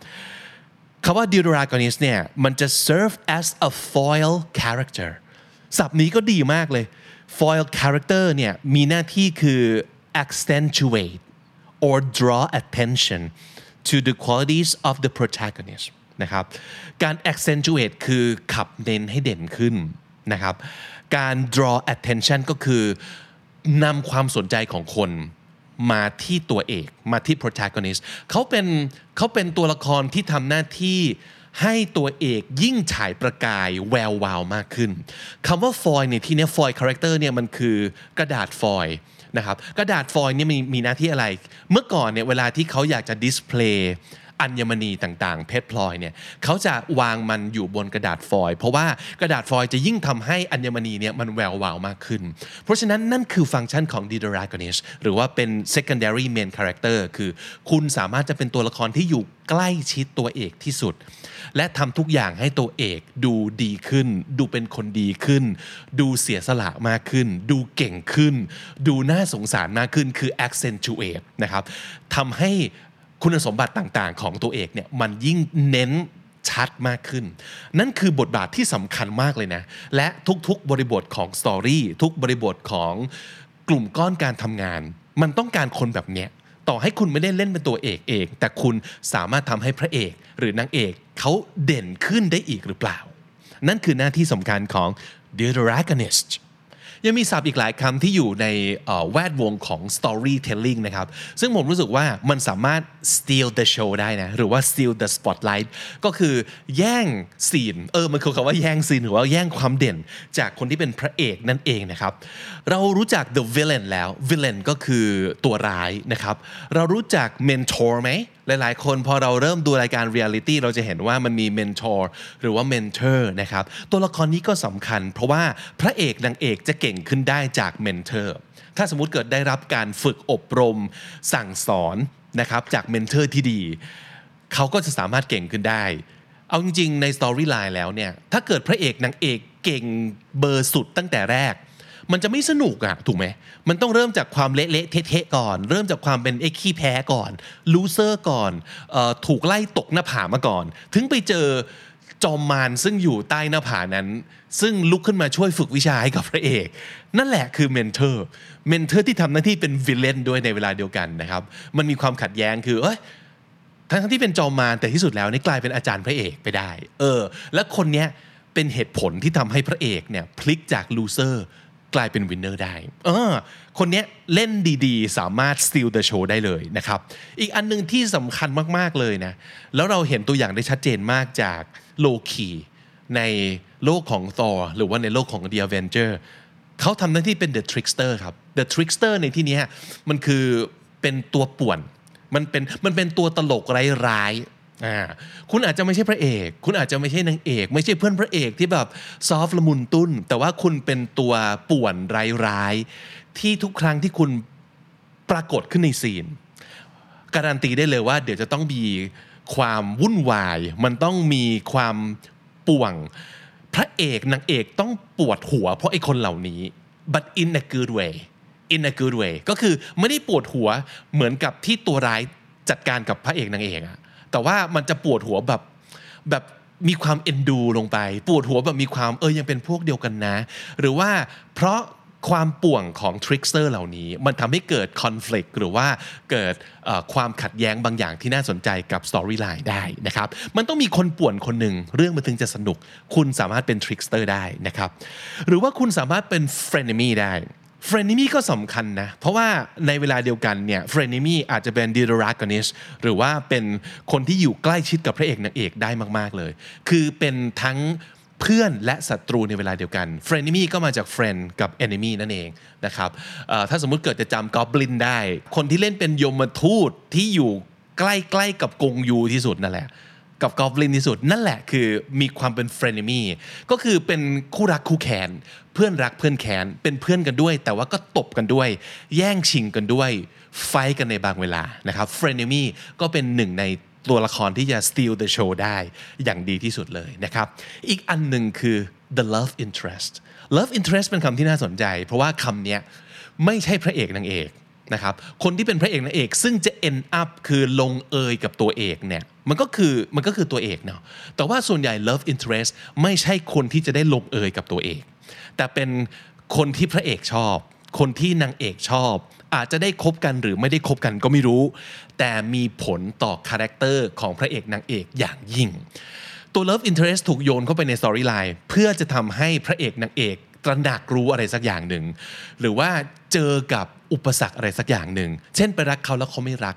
[SPEAKER 1] คำว่า deuteragonist เนี่ยมันจะ serve as a foil character ศัพท์นี้ก็ดีมากเลย foil character เนี่ยมีหน้าที่คือ accentuate or draw attention to the qualities of the protagonist นะครับ การ accentuate คือขับเน้นให้เด่นขึ้นนะครับ การ draw attention ก็คือนำความสนใจของคนมาที่ตัวเอกมาที่ protagonist เขาเป็นเขาเป็นตัวละครที่ทำหน้าที่ให้ตัวเอกยิ่งฉายประกายแวววาวมากขึ้นคำว่าฟอยในที่นี้ foil character เนี่ยมันคือกระดาษฟอยล์นะครับกระดาษฟอยล์นี่มีมีหน้าที่อะไร เมื่อก่อนเนี่ยเวลาที่เขาอยากจะ display อัญมณีต่างๆ เพชรพลอยเนี่ยเขาจะวางมันอยู่บนกระดาษฟอยล์เพราะว่ากระดาษฟอยล์จะยิ่งทำให้อัญมณีเนี่ยมันแวววาวมากขึ้น เพราะฉะนั้นนั่นคือฟังก์ชันของ d i d r a g o n i s หรือว่าเป็น secondary main character คือ คุณสามารถจะเป็นตัวละครที่อยู่ใกล้ชิดตัวเอกที่สุด และทำทุกอย่างให้ตัวเอกดูดีขึ้น ดูเป็นคนดีขึ้น ดูเสียสละมากขึ้น ดูเก่งขึ้น ดูน่าสงสารมากขึ้นคือ accentuate นะครับทำให้ คุณสมบัติต่างๆ ของตัวเอกเนี่ยมันยิ่งเน้นชัดมากขึ้น นั่นคือบทบาทที่สำคัญมากเลยนะ และทุกๆบริบทของสตอรี่ทุกบริบทของกลุ่มก้อนการทำงาน มันต้องการคนแบบเนี้ยต่อให้คุณไม่ได้เล่นเป็นตัวเอกเอง แต่คุณสามารถทำให้พระเอกหรือนางเอกเขาเด่นขึ้นได้อีกหรือเปล่า นั่นคือหน้าที่สำคัญของ The Dragonist ยังมีศัพท์อีกหลายคำที่อยู่ในแวดวงของ storytelling นะครับ ซึ่งผมรู้สึกว่ามันสามารถ steal the show ได้นะ หรือว่า steal the spotlight ก็คือแย่งซีน เออ มันคือคำว่าแย่งซีน หรือว่าแย่งความเด่นจากคนที่เป็นพระเอกนั่นเองนะครับ เรารู้จัก the villain แล้ว villain ก็คือตัวร้ายนะครับ เรารู้จัก mentor ไหม หลายๆ คนพอเราเริ่มดูรายการเรียลิตี้เราจะเห็นว่ามันมี mentor หรือว่า mentor นะครับตัวละครนี้ก็สำคัญ เพราะว่าพระเอกนางเอกจะเก่งขึ้นได้จาก mentor ถ้าสมมติเกิดได้รับการฝึกอบรมสั่งสอนนะครับจาก mentor ที่ดี เขาก็จะสามารถเก่งขึ้นได้ เอาจริงๆใน storyline แล้วเนี่ยถ้าเกิดพระเอกนางเอกเก่งเบอร์สุดตั้งแต่แรก มันจะไม่สนุกอะถูกไหมมันต้องเริ่มจากความเละๆเทะๆก่อน เริ่มจากความเป็นไอ้ขี้แพ้ก่อน loser ก่อนออถูกไล่ตกหน้าผามาก่อน ถึงไปเจอจอมมารซึ่งอยู่ใต้หน้าผานั้น ซึ่งลุกขึ้นมาช่วยฝึกวิชาให้กับพระเอก นั่นแหละคือ mentor mentor ที่ทำหน้าที่เป็น villain ด้วยในเวลาเดียวกันนะครับ มันมีความขัดแย้งคือเอ้ยทั้งที่เป็นจอมมารแต่ที่สุดแล้วนี่กลายเป็นอาจารย์พระเอกไปได้ เออ และคนเนี้ยเป็นเหตุผลที่ทำให้พระเอกเนี่ยพลิกจาก loser กลายเป็น winner ได้ เออ คนนี้เล่นดีๆ สามารถ steal the show ได้เลยนะครับ อีกอันนึงที่สำคัญมากๆเลยนะ แล้วเราเห็นตัวอย่างได้ชัดเจนมากจากโลคีในโลกของ Thor หรือว่าในโลกของ The Avenger เขาทำหน้าที่เป็น The Trickster ครับ The Trickster ในที่นี้มันคือเป็นตัวป่วน มันเป็นมันเป็นตัวตลกร้าย อ่าคุณอาจจะไม่ใช่พระเอก คุณอาจจะไม่ใช่นางเอก ไม่ใช่เพื่อนพระเอกที่แบบซอฟละมุนตุ้น แต่ว่าคุณเป็นตัวป่วนร้ายๆที่ทุกครั้งที่คุณปรากฏขึ้นในซีน การันตีได้เลยว่า เดี๋ยวจะต้องมีความวุ่นวาย มันต้องมีความป่วง พระเอกนางเอกต้องปวดหัว เพราะไอ้คนเหล่านี้ but in a good way in a good way ก็คือไม่ได้ปวดหัวเหมือนกับที่ตัวร้ายจัดการกับพระเอกนางเอกอะ แต่ว่ามันจะปวดหัวแบบแบบมีความเอ็นดูลงไป ปวดหัวแบบมีความเออยังเป็นพวกเดียวกันนะ หรือว่าเพราะความป่วงของ trickster เหล่านี้ มันทำให้เกิดคอน FLICT หรือว่าเกิดความขัดแย้งบางอย่างที่น่าสนใจกับ storyline ได้นะครับ มันต้องมีคนป่วนคนหนึ่งเรื่องมันถึงจะสนุก คุณสามารถเป็น trickster ได้นะครับ หรือว่าคุณสามารถเป็นเฟรน e มี่ได้ เฟรนิมี่ก็สำคัญนะ เพราะว่าในเวลาเดียวกันเนี่ย frenemy อาจจะเป็น deuteragonist หรือว่าเป็นคนที่อยู่ใกล้ชิดกับพระเอกนางเอกได้มาก ๆ เลย คือเป็นทั้งเพื่อนและศัตรูในเวลาเดียวกัน frenemy ก็มาจาก friend กับ enemy นั่นเองนะครับถ้าสมมุติเกิดจะจำ goblin ได้ คนที่เล่นเป็นยมทูตที่อยู่ใกล้ๆกับกงยูที่สุดนั่นแหละ กับกอ b ลินที่สุด นั่นแหละคือมีความเป็น frenemy ก็คือเป็นคู่รักคู่แค้นเพื่อนรักเพื่อนแค้นเป็นเพื่อนกันด้วย แต่ว่าก็ตบกันด้วย แย่งชิงกันด้วย ไฟท์กันในบางเวลานะครับ frenemy ก็เป็นหนึ่งในตัวละครที่จะ steal the show ได้อย่างดีที่สุดเลยนะครับ อีกอันหนึ่งคือ the love interest love interest เป็นคำที่น่าสนใจ เพราะว่าคำนี้ไม่ใช่พระเอกนางเอก นะครับคนที่เป็นพระเอกนางเอก ซึ่งจะ end up คือลงเอยกับตัวเอกเนี่ยมันก็คือมันก็คือตัวเอกเนาะแต่ว่าส่วนใหญ่ love interest ไม่ใช่คนที่จะได้ลงเอยกับตัวเอก แต่เป็นคนที่พระเอกชอบ คนที่นางเอกชอบ อาจจะได้คบกันหรือไม่ได้คบกันก็ไม่รู้ แต่มีผลต่อคาแรคเตอร์ของพระเอกนางเอกอย่างยิ่ง ตัว love interest ถูกโยนเข้าไปใน storyline เพื่อจะทำให้พระเอกนางเอก ตระหนักรู้อะไรสักอย่างหนึ่งหรือว่าเจอกับอุปสรรคอะไรสักอย่างหนึ่งเช่นไปรักเขาแล้วเขาไม่รัก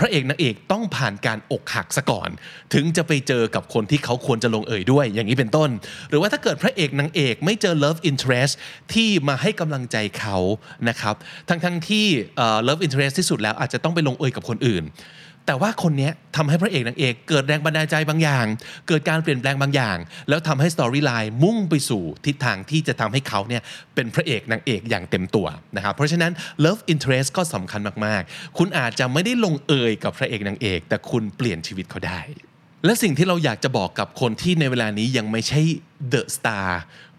[SPEAKER 1] พระเอกนางเอกต้องผ่านการอกหักซะก่อน ถึงจะไปเจอกับคนที่เขาควรจะลงเอยด้วย อย่างนี้เป็นต้น หรือว่าถ้าเกิดพระเอกนางเอกไม่เจอ love interest ที่มาให้กำลังใจเขานะครับทั้งทั้งๆที่เอ่อ love interest ที่สุดแล้วอาจจะต้องไปลงเอยกับคนอื่น แต่ว่าคนนี้ยทำให้พระเอกนางเอก เกิดแรงบันดาลใจบางอย่าง เกิดการเปลี่ยนแปลงบางอย่าง แล้วทำให้สตอรี่ไลน์มุ่งไปสู่ทิศทางที่จะทำให้เขาเนี่ยเป็นพระเอกนางเอกอย่างเต็มตัวนะครับเพราะฉะนั้น love interest ก็สำคัญมากๆ คุณอาจจะไม่ได้ลงเอยกับพระเอกนางเอก แต่คุณเปลี่ยนชีวิตเขาได้ และสิ่งที่เราอยากจะบอกกับคนที่ในเวลานี้ยังไม่ใช่ the star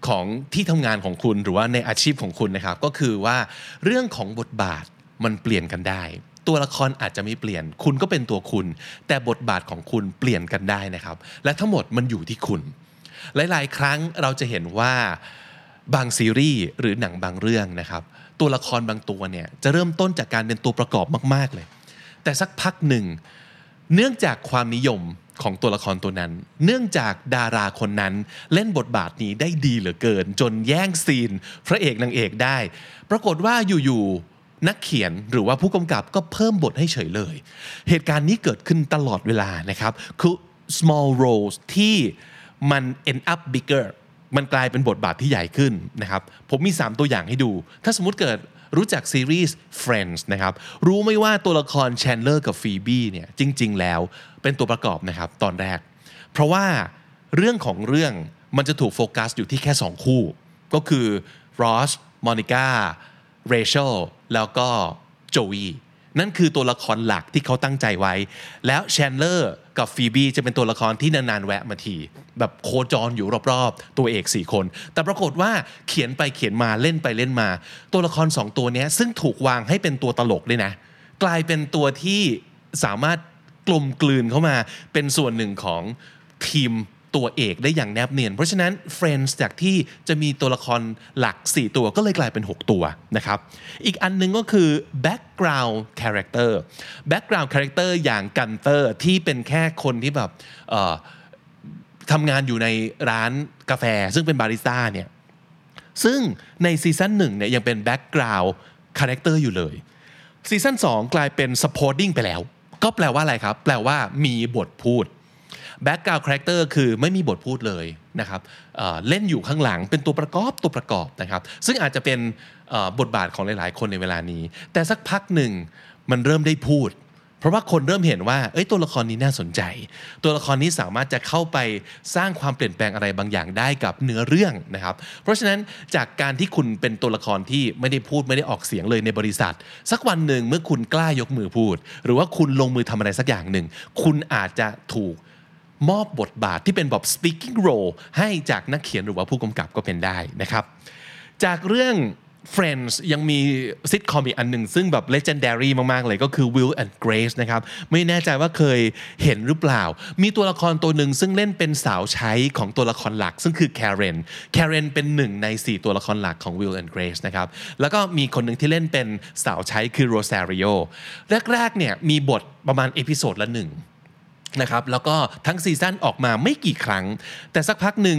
[SPEAKER 1] ของที่ทำงานของคุณหรือว่าในอาชีพของคุณนะครับก็คือว่าเรื่องของบทบาทมันเปลี่ยนกันได้ ตัวละครอาจจะไม่เปลี่ยน คุณก็เป็นตัวคุณ แต่บทบาทของคุณเปลี่ยนกันได้นะครับ และทั้งหมดมันอยู่ที่คุณ หลาย ๆ ครั้งเราจะเห็นว่าบางซีรีส์หรือหนังบางเรื่องนะครับ ตัวละครบางตัวเนี่ยจะเริ่มต้นจากการเป็นตัวประกอบมาก ๆ เลย แต่สักพักหนึ่ง เนื่องจากความนิยมของตัวละครตัวนั้น เนื่องจากดาราคนนั้นเล่นบทบาทนี้ได้ดีเหลือเกิน จนแย่งซีน พระเอกนางเอกได้ ปรากฏว่าอยู่ๆ นักเขียนหรือว่าผู้กำกับก็เพิ่มบทให้เฉยเลย เหตุการณ์นี้เกิดขึ้นตลอดเวลานะครับ คือ small roles ที่มัน end up bigger มันกลายเป็นบทบาทที่ใหญ่ขึ้นนะครับ ผมมี 3 ตัวอย่างให้ดู ถ้าสมมติเกิดรู้จักซีรีส์ Friends นะครับ รู้ไหมว่าตัวละคร Chandler กับ Phoebe เนี่ยจริง ๆ แล้วเป็นตัวประกอบนะครับตอนแรก เพราะว่าเรื่องของเรื่องมันจะถูกโฟกัสอยู่ที่แค่ 2 คู่ ก็คือ Ross Monica c h e l แล้วก็ Joey นั่นคือตัวละครหลักที่เขาตั้งใจไว้ แล้วแชนเลอร์กับฟีบีจะเป็นตัวละครที่นานๆแวะมาที แบบโคจรอยู่รอบๆ ตัวเอก 4 คน แต่ปรากฏว่าเขียนไปเขียนมาเล่นไปเล่นมา ตัวละคร 2 ตัวนี้ซึ่งถูกวางให้เป็นตัวตลกด้วยนะ กลายเป็นตัวที่สามารถกลมกลืนเข้ามาเป็นส่วนหนึ่งของทีม ตัวเอกได้อย่างแนบเนียน เพราะฉะนั้น Friends จากที่จะมีตัวละครหลัก 4 ตัวก็เลยกลายเป็น 6 ตัวนะครับ อีกอันหนึ่งก็คือ background character background character อย่างกันเตอร์ที่เป็นแค่คนที่แบบทำงานอยู่ในร้านกาแฟ ซึ่งเป็นบาริสต้าเนี่ยซึ่งในซีซั่นหนึ่งเนี่ยยังเป็น background character อยู่เลยซีซั่น2กลายเป็น supporting ไปแล้ว ก็แปลว่าอะไรครับ แปลว่ามีบทพูด background character คือไม่มีบทพูดเลยนะครับเเล่นอยู่ข้างหลังเป็นตัวประกอบตัวประกอบนะครับ ซึ่งอาจจะเป็นบทบาทของหลาย ๆ คนในเวลานี้ แต่สักพักหนึ่งมันเริ่มได้พูด เพราะว่าคนเริ่มเห็นว่าเอ้ยตัวละครนี้น่าสนใจ ตัวละครนี้สามารถจะเข้าไปสร้างความเปลี่ยนแปลงอะไรบางอย่างได้กับเนื้อเรื่องนะครับ เพราะฉะนั้นจากการที่คุณเป็นตัวละครที่ไม่ได้พูดไม่ได้ออกเสียงเลยในบริษัท สักวันหนึ่งเมื่อคุณกล้ายกมือพูด หรือว่าคุณลงมือทำอะไรสักอย่างหนึ่ง คุณอาจจะถูก มอบบทบาทที่เป็นแบบ speaking role ให้จากนักเขียนหรือว่าผู้กำกับก็เป็นได้นะครับ จากเรื่อง Friends ยังมีซิทคอมอีกอันหนึ่งซึ่งแบบ legendary มาก ๆ เลยก็คือ Will and Grace นะครับ ไม่แน่ใจว่าเคยเห็นหรือเปล่า มีตัวละครตัวหนึ่งซึ่งเล่นเป็นสาวใช้ของตัวละครหลัก ซึ่งคือ Karen Karen เป็นหนึ่งใน 4 ตัวละครหลักของ Will and Grace นะครับ แล้วก็มีคนหนึ่งที่เล่นเป็นสาวใช้คือ Rosario แรก ๆ เนี่ยมีบทประมาณ episode ละหนึ่ง นะครับแล้วก็ทั้งซีซั่นออกมาไม่กี่ครั้ง แต่สักพักหนึ่ง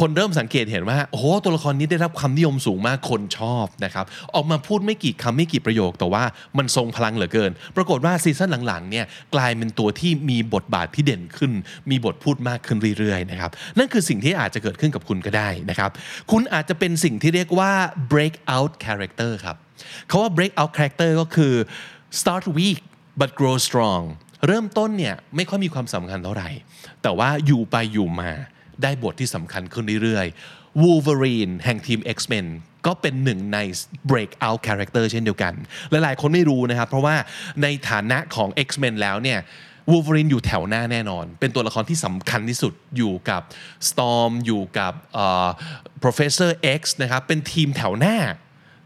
[SPEAKER 1] คนเริ่มสังเกตเห็นว่าโอ้โหตัวละครนี้ได้รับความนิยมสูงมากคนชอบนะครับออกมาพูดไม่กี่คำไม่กี่ประโยค แต่ว่ามันทรงพลังเหลือเกิน ปรากฏว่าซีซั่นหลังๆเนี่ยกลายเป็นตัวที่มีบทบาทที่เด่นขึ้น มีบทพูดมากขึ้นเรื่อยๆนะครับนั่นคือสิ่งที่อาจจะเกิดขึ้นกับคุณก็ได้นะครับคุณอาจจะเป็นสิ่งที่เรียกว่า breakout character ครับคาว่า breakout character ก็คือ start weak but grow strong เริ่มต้นเนี่ยไม่ค่อยมีความสำคัญเท่าไหร่ แต่ว่าอยู่ไปอยู่มาได้บทที่สำคัญขึ้นเรื่อยๆ Wolverine แห่งทีม X-Men ก็เป็นหนึ่งใน breakout character เช่นเดียวกัน หลายๆ คนไม่รู้นะครับ เพราะว่าในฐานะของ X-Men แล้วเนี่ย Wolverine อยู่แถวหน้าแน่นอน เป็นตัวละครที่สำคัญที่สุดอยู่กับ Storm อยู่กับเอ่อ Professor X นะครับ เป็นทีมแถวหน้า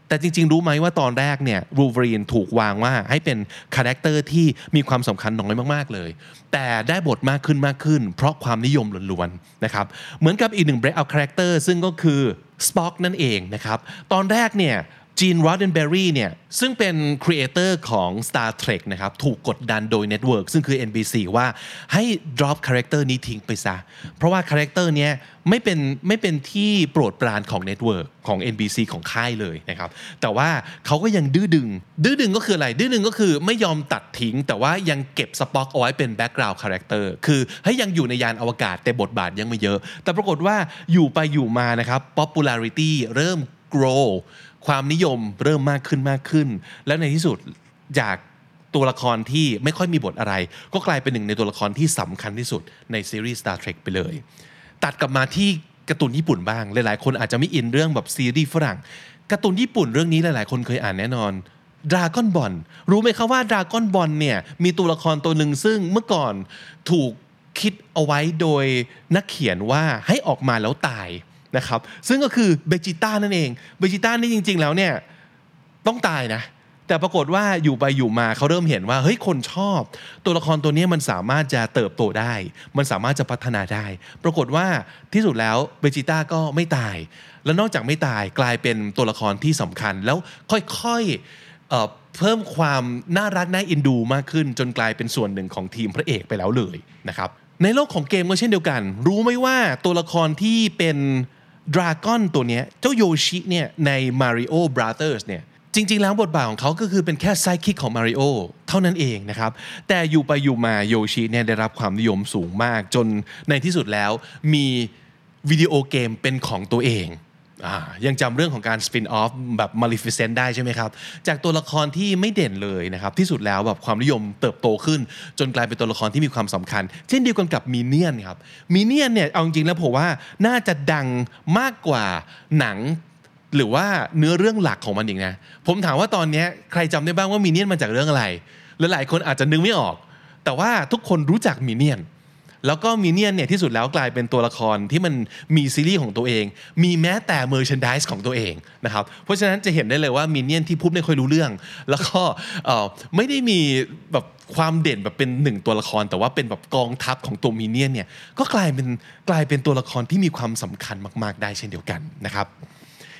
[SPEAKER 1] แต่จริง ๆ รู้ไหมว่าตอนแรกเนี่ยรูเวรีนถูกวางว่าให้เป็น character ที่มีความสำคัญน้อยมากๆเลย แต่ได้บทมากขึ้นมากขึ้น เพราะความนิยมล้วนๆนะครับเหมือนกับอีกหนึ่ง breakout character ซึ่งก็คือสป็อกนั่นเองนะครับตอนแรกเนี่ย จีน r ร d เดนเบอรี่เนี่ยซึ่งเป็น creator ของ Star Trek นะครับถูกกดดันโดย Network ซึ่งคือ NBC ว่าให้ drop character นี้ทิ้งไปซะ เพราะว่า character เนี้ยไม่เป็นไม่เป็นที่โปรดปรานของ Network ของ NBC ของค่ายเลยนะครับแต่ว่าเขาก็ยังดื้อดึง ดื้อดึงก็คืออะไร ดื้อดึงก็คือไม่ยอมตัดทิ้ง แต่ว่ายังเก็บสป็อกเอาไว้เป็น background character คือให้ยังอยู่ในยานอวกาศแต่บทบาทยังไม่เยอะ แต่ปรากฏว่าอยู่ไปอยู่มานะครับ popularity เริ่ม grow ความนิยมเริ่มมากขึ้นมากขึ้น แล้วในที่สุดจากตัวละครที่ไม่ค่อยมีบทอะไร ก็กลายเป็นหนึ่งในตัวละครที่สำคัญที่สุดในซีรีส์ Star Trek ไปเลย ตัดกลับมาที่การ์ตูนญี่ปุ่นบ้าง หลายๆ คนอาจจะไม่อินเรื่องแบบซีรีส์ฝรั่งการ์ตูนญี่ปุ่นเรื่องนี้หลายๆ คนเคยอ่านแน่นอนดราก้อนบอลรู้ไหมครับว่าดราก้อนบอลเนี่ยมีตัวละครตัวหนึ่งซึ่งเมื่อก่อนถูกคิดเอาไว้โดยนักเขียนว่าให้ออกมาแล้วตาย นะครับซึ่งก็คือเบจิต้านั่นเองเบจิต้านี่จริง ๆ แล้วเนี่ยต้องตายนะแต่ปรากฏว่าอยู่ไปอยู่มาเขาเริ่มเห็นว่าเฮ้ยคนชอบ ตัวละครตัวนี้มันสามารถจะเติบโตได้ มันสามารถจะพัฒนาได้ ปรากฏว่าที่สุดแล้วเบจิต้าก็ไม่ตาย แล้วนอกจากไม่ตายกลายเป็นตัวละครที่สำคัญ แล้วค่อยๆเเพิ่มความน่ารักน่าอ็นดูมากขึ้น จนกลายเป็นส่วนหนึ่งของทีมพระเอกไปแล้วเลยนะครับในโลกของเกมก็เช่นเดียวกัน รู้ไหมว่าตัวละครที่เป็น ดราก้อนตัวเนี้ยเจ้าโยชิเนี่ยใน Mario Brothers เนี่ยจริง ๆ แล้วบทบาทของเขาก็คือเป็นแค่ไซคิกของมาริโอเท่านั้นเองนะครับ แต่อยู่ไปอยู่มาโยชิเนี่ยได้รับความนิยมสูงมาก จนในที่สุดแล้วมีวิดีโอเกมเป็นของตัวเอง ยังจำเรื่องของการสปินออฟแบบ Maleficent ได้ใช่ไหมครับ จากตัวละครที่ไม่เด่นเลยนะครับ ที่สุดแล้วแบบความนิยมเติบโตขึ้น จนกลายเป็นตัวละครที่มีความสำคัญ เช่นเดียวกันกับมีเนียนครับมีเนียนเนี่ยเอาจริงแล้วผมว่าน่าจะดังมากกว่าหนังหรือว่าเนื้อเรื่องหลักของมันอีกนะ ผมถามว่าตอนนี้ใครจำได้บ้างว่ามีเนียนมาจากเรื่องอะไรและหลายคนอาจจะนึกไม่ออก แต่ว่าทุกคนรู้จักมีเนียน แล้วก็มีเนียนเนี่ยที่สุดแล้วกลายเป็นตัวละครที่มันมีซีรีส์ของตัวเอง มีแม้แต่เมอร์ชันดิสของตัวเองนะครับเพราะฉะนั้นจะเห็นได้เลยว่ามีเนียนที่พูดไม่ค่อยรู้เรื่อง แล้วก็ไม่ได้มีแบบความเด่นแบบเป็นหนึ่งตัวละคร แต่ว่าเป็นแบบกองทัพของตัวมินเนียนเนี่ยก็กลายเป็นกลายเป็นตัวละครที่มีความสำคัญมาก ๆ ได้เช่นเดียวกันนะครับ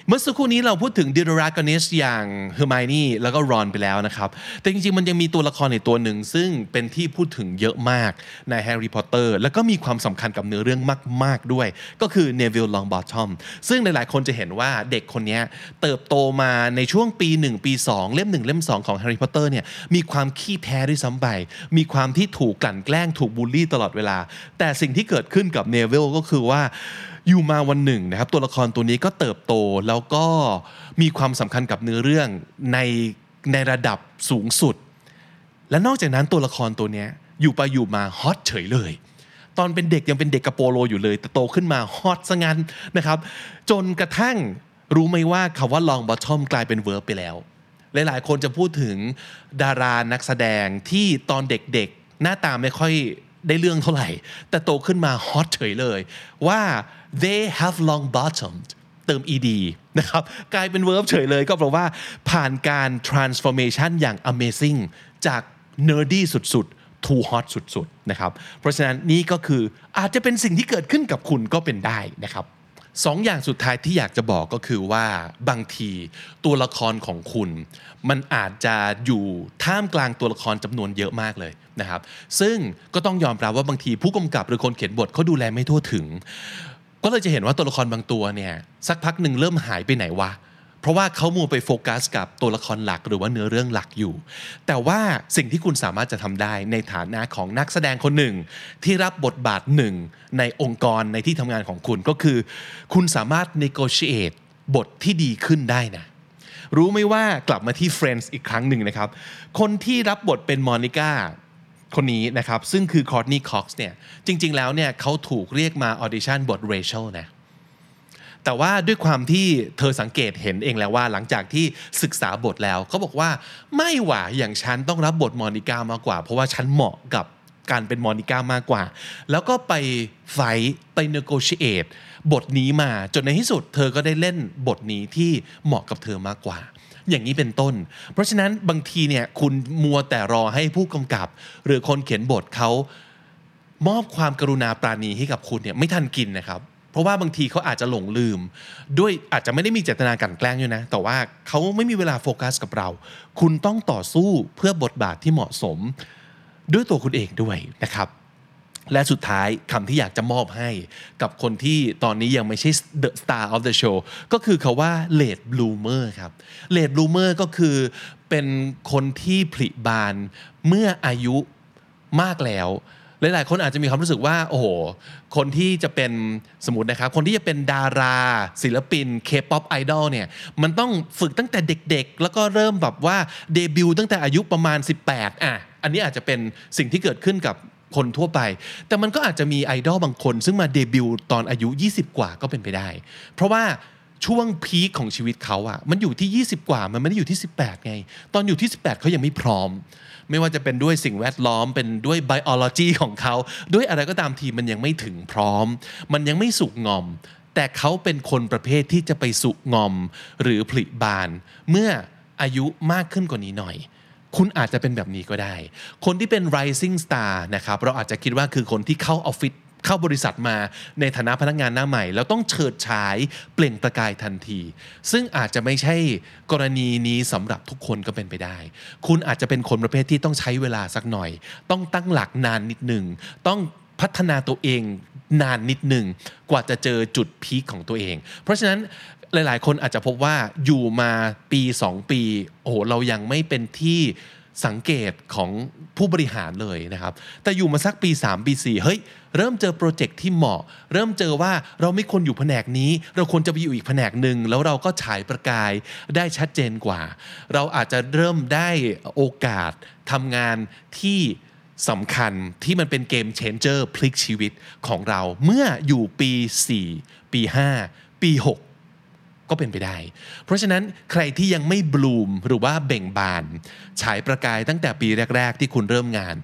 [SPEAKER 1] เมื่อสักครู่นี้เราพูดถึง deuteragonist อย่างเฮอร์ไมนี่แล้วก็รอนไปแล้วนะครับ แต่จริงๆ มันยังมีตัวละครอีกตัวหนึ่ง ซึ่งเป็นที่พูดถึงเยอะมากในแฮร์รี่พอตเตอร์แล้วก็มีความสำคัญกับเนื้อเรื่องมาก ๆด้วย ก็คือเนวิลล์ ลองบอตทอมซึ่งหลายๆ คนจะเห็นว่าเด็กคนนี้เติบโตมาในช่วงปี 1 ปี 2 เล่ม 1 เล่ม 2 ของแฮร์รี่พอตเตอร์เนี่ยมีความขี้แพ้ด้วยซ้ำไปมีความที่ถูกกลั่นแกล้งถูกบูลลี่ตลอดเวลา แต่สิ่งที่เกิดขึ้นกับเนวิลก็คือว่า อยู่มาวันหนึ่งนะครับ ตัวละครตัวนี้ก็เติบโตแล้วก็มีความสำคัญกับเนื้อเรื่องในในระดับสูงสุด และนอกจากนั้นตัวละครตัวนี้อยู่ไปอยู่มาฮอตเฉยเลย ตอนเป็นเด็กยังเป็นเด็กกระโปโลอยู่เลย แต่โตขึ้นมาฮอตซะงั้นนะครับ จนกระทั่งรู้ไหมว่าคำว่าลองบอททอมกลายเป็นเวิร์บไปแล้วหลายๆ คนจะพูดถึงดารานักแสดงที่ตอนเด็กๆ หน้าตาไม่ค่อย ได้เรื่องเท่าไหร่ แต่โตขึ้นมาฮอตเฉยเลย ว่า they have long bottomed เติม ed นะครับ กลายเป็น verb เฉยเลยก็เพราะว่าผ่านการ transformation อย่าง amazing จาก nerdy สุดๆ too hot สุดๆ นะครับ เพราะฉะนั้นนี่ก็คืออาจจะเป็นสิ่งที่เกิดขึ้นกับคุณก็เป็นได้นะครับ สองอย่างสุดท้ายที่อยากจะบอกก็คือว่าบางทีตัวละครของคุณ มันอาจจะอยู่ท่ามกลางตัวละครจำนวนเยอะมากเลยนะครับ ซึ่งก็ต้องยอมรับว่าบางทีผู้กำกับหรือคนเขียนบทเขาดูแลไม่ทั่วถึง ก็เลยจะเห็นว่าตัวละครบางตัวเนี่ยสักพักหนึ่งเริ่มหายไปไหนวะ เพราะว่าเขามัวไปโฟกัสกับตัวละครหลักหรือว่าเนื้อเรื่องหลักอยู่ แต่ว่าสิ่งที่คุณสามารถจะทำได้ในฐานะของนักแสดงคนหนึ่ง ที่รับบทบาทหนึ่งในองค์กรในที่ทำงานของคุณก็คือ คุณสามารถ negotiate บทที่ดีขึ้นได้นะรู้ไหมว่ากลับมาที่ Friends อีกครั้งหนึ่งนะครับ คนที่รับบทเป็นมอนิก้าคนนี้นะครับ ซึ่งคือคอร์ n นี y คอกซ์เนี่ยจริง ๆ แล้วเนี่ยเขาถูกเรียกมาออดิชั่นบทเรเชลนะ แต่ว่าด้วยความที่เธอสังเกตเห็นเองแล้วว่า หลังจากที่ศึกษาบทแล้วเขาบอกว่าไม่หว่าอย่างฉันต้องรับบทมอนิก้ามากกว่า เพราะว่าฉันเหมาะกับการเป็นมอนิก้ามากกว่า แล้วก็ไป fight ไป negotiate บทนี้มาจนในที่สุด เธอก็ได้เล่นบทนี้ที่เหมาะกับเธอมากกว่า อย่างนี้เป็นต้น เพราะฉะนั้นบางทีเนี่ยคุณมัวแต่รอให้ผู้กำกับ หรือคนเขียนบทเขามอบความกรุณาปราณีให้กับคุณเนี่ยไม่ทันกินนะครับ เพราะว่าบางทีเขาอาจจะหลงลืม ด้วยอาจจะไม่ได้มีเจตนากลั่นแกล้งด้วยนะ แต่ว่าเขาไม่มีเวลาโฟกัสกับเรา คุณต้องต่อสู้เพื่อบทบาทที่เหมาะสม ด้วยตัวคุณเองด้วยนะครับ และสุดท้ายคำที่อยากจะมอบให้กับคนที่ตอนนี้ยังไม่ใช่ the star of the show ก็คือคาว่า late bloomer ครับ late bloomer ก็คือเป็นคนที่ผลิบานเมื่ออายุมากแล้ว หลายๆ คนอาจจะมีความรู้สึกว่า โอ้โห คนที่จะเป็นสมมตินะครับ คนที่จะเป็นดารา ศิลปิน K-POP Idol เนี่ย มันต้องฝึกตั้งแต่เด็กๆ แล้วก็เริ่มแบบว่าเดบิวต์ตั้งแต่อายุประมาณ 18 อะ อันนี้อาจจะเป็นสิ่งที่เกิดขึ้นกับคนทั่วไป แต่มันก็อาจจะมีไอดอลบางคน ซึ่งมาเดบิวต์ตอนอายุ 20 กว่าก็เป็นไปได้ เพราะว่า ช่วงพีคของชีวิตเขาอะมันอยู่ที่ 20 กว่ามันไม่ได้อยู่ที่ 18 ไง ตอนอยู่ที่ 18 เขายังไม่พร้อม ไม่ว่าจะเป็นด้วยสิ่งแวดล้อม เป็นด้วยไบโอโลจีของเขา ด้วยอะไรก็ตามทีมันยังไม่ถึงพร้อม มันยังไม่สุกงอม แต่เขาเป็นคนประเภทที่จะไปสุกงอม หรือผลิบาน เมื่ออายุมากขึ้นกว่านี้หน่อย คุณอาจจะเป็นแบบนี้ก็ได้ คนที่เป็น rising star นะครับเราอาจจะคิดว่าคือคนที่เข้าออฟฟิศ เข้าบริษัทมาในฐานะพนักงานหน้าใหม่ แล้วต้องเฉิดฉายเปล่งประกายทันที ซึ่งอาจจะไม่ใช่กรณีนี้สำหรับทุกคนก็เป็นไปได้ คุณอาจจะเป็นคนประเภทที่ต้องใช้เวลาสักหน่อย ต้องตั้งหลักนานนิดหนึ่งต้องพัฒนาตัวเองนานนิดหนึ่งกว่าจะเจอจุดพีคของตัวเอง เพราะฉะนั้นหลาย ๆ คนอาจจะพบว่าอยู่มาปี 2 ปี โอ้โหเรายังไม่เป็นที่ สังเกตของผู้บริหารเลยนะครับ แต่อยู่มาสักปี 3 ปี 4 เฮ้ย เริ่มเจอโปรเจกต์ที่เหมาะ เริ่มเจอว่าเราไม่ควรอยู่แผนกนี้ เราควรจะไปอยู่อีกแผนกหนึ่งแล้วเราก็ฉายประกายได้ชัดเจนกว่า เราอาจจะเริ่มได้โอกาสทำงานที่สำคัญที่มันเป็นเกมเชนเจอร์พลิกชีวิตของเรา เมื่ออยู่ปี 4 ปี 5 ปี 6 ก็เป็นไปได้ เพราะฉะนั้นใครที่ยังไม่บลูมหรือว่าเบ่งบาน ฉายประกายตั้งแต่ปีแรก ๆ ที่คุณเริ่มงาน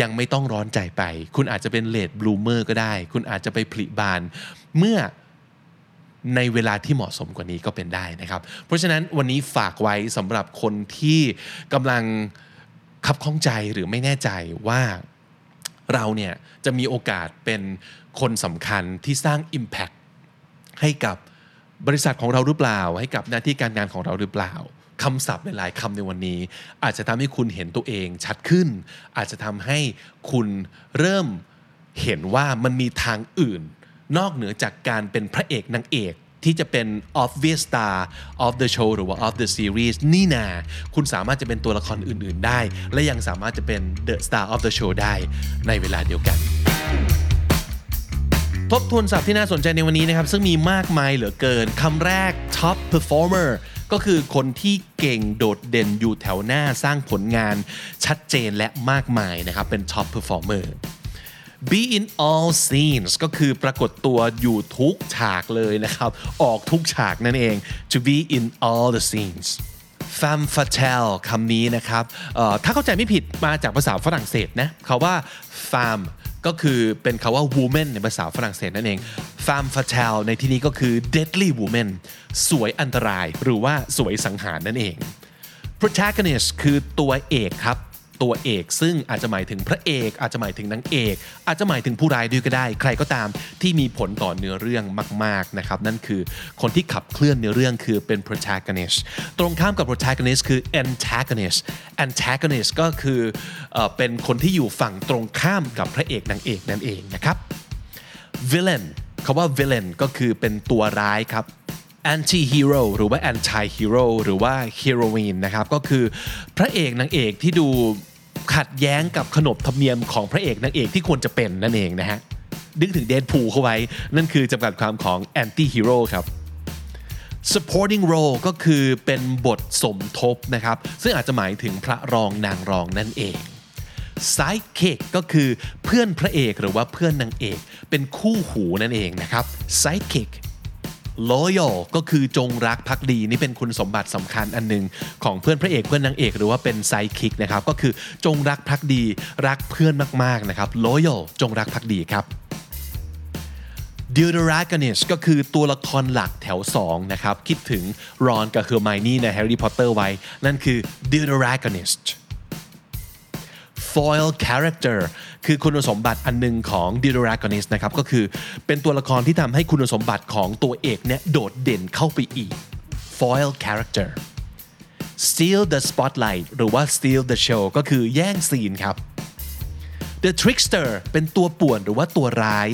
[SPEAKER 1] ยังไม่ต้องร้อนใจไป คุณอาจจะเป็นเลดบลูเมอร์ก็ได้ คุณอาจจะไปผลิบาน เมื่อในเวลาที่เหมาะสมกว่านี้ก็เป็นได้นะครับ เพราะฉะนั้นวันนี้ฝากไว้สำหรับคนที่กำลังขับข้องใจหรือไม่แน่ใจว่าเราเนี่ยจะมีโอกาสเป็นคนสำคัญที่สร้าง Impact ให้กับ บริษัทของเราหรือเปล่า ให้กับหน้าที่การงานของเราหรือเปล่าคำศัพท์หลายๆคำในวันนี้ อาจจะทำให้คุณเห็นตัวเองชัดขึ้น อาจจะทำให้คุณเริ่มเห็นว่ามันมีทางอื่น นอกเหนือจากการเป็นพระเอกนางเอกที่จะเป็น obvious star of the show หรือว่า of the series นี่นา คุณสามารถจะเป็นตัวละครอื่น ๆ ได้ และยังสามารถจะเป็น the star of the show ได้ในเวลาเดียวกัน ทบทวนศัพท์ที่น่าสนใจในวันนี้นะครับ ซึ่งมีมากมายเหลือเกินคำแรก top performer ก็คือคนที่เก่งโดดเด่นอยู่แถวหน้าสร้างผลงานชัดเจนและมากมายนะครับ เป็น top performer be in all scenes ก็คือปรากฏตัวอยู่ทุกฉากเลยนะครับ ออกทุกฉากนั่นเอง to be in all the scenes femme fatale คำนี้นะครับถ้าเข้าใจไม่ผิดมาจากภาษาฝรั่งเศสนะคาว่า femme ก็คือเป็นคาว่า woman ในภาษาฝรั่งเศสนั่นเอง femme fatale ในที่นี้ก็คือ deadly woman สวยอันตรายหรือว่าสวยสังหารนั่นเอง protagonist คือตัวเอกครับ ตัวเอก ซึ่งอาจจะหมายถึงพระเอก อาจจะหมายถึงนางเอก อาจจะหมายถึงผู้ร้ายด้วยก็ได้ ใครก็ตามที่มีผลต่อเนื้อเรื่องมากๆนะครับนั่นคือคนที่ขับเคลื่อนเนื้อเรื่องคือเป็น protagonist ตรงข้ามกับ protagonist คือ antagonist antagonist ก็คือเอเป็นคนที่อยู่ฝั่งตรงข้ามกับพระเอกนางเอกนั่นเองนะครับ villain คาว่า villain ก็คือเป็นตัวร้ายครับ anti hero หรือว่า anti hero หรือว่า heroine นะครับ ก็คือพระเอกนางเอกที่ดู ขัดแย้งกับขนบธรรมเนียมของพระเอกนางเอกที่ควรจะเป็นนั่นเองนะฮะดึงถึงเด p พูเข้าไว้ นั่นคือจำกัดความของ anti hero ครับ supporting role ก็คือเป็นบทสมทบนะครับ ซึ่งอาจจะหมายถึงพระรองนางรองนั่นเอง sidekick ก็คือเพื่อนพระเอกหรือว่าเพื่อนนางเอก เป็นคู่หูนั่นเองนะครับ sidekick loyal ก็คือจงรักภักดี นี่เป็นคุณสมบัติสำคัญอันหนึ่งของเพื่อนพระเอกเพื่อนนางเอก หรือว่าเป็น sidekick นะครับ ก็คือจงรักภักดี รักเพื่อนมากๆนะครับ loyal จงรักภักดีครับ Deuteragonist ก็คือตัวละครหลักแถว 2 นะครับ คิดถึงรอนกับเฮอร์ไมนี่ในแฮร์รี่พอตเตอร์ไว้ นั่นคือ Deuteragonist foil character คือคุณสมบัติอันหนึงของ Deuteragonist นะครับก็คือเป็นตัวละครที่ทำให้คุณสมบัติของตัวเอกเนี่ยโดดเด่นเข้าไปอีก foil character steal the spotlight หรือว่า steal the show ก็คือแย่งซีนครับ The Trickster เป็นตัวป่วนหรือว่าตัวร้าย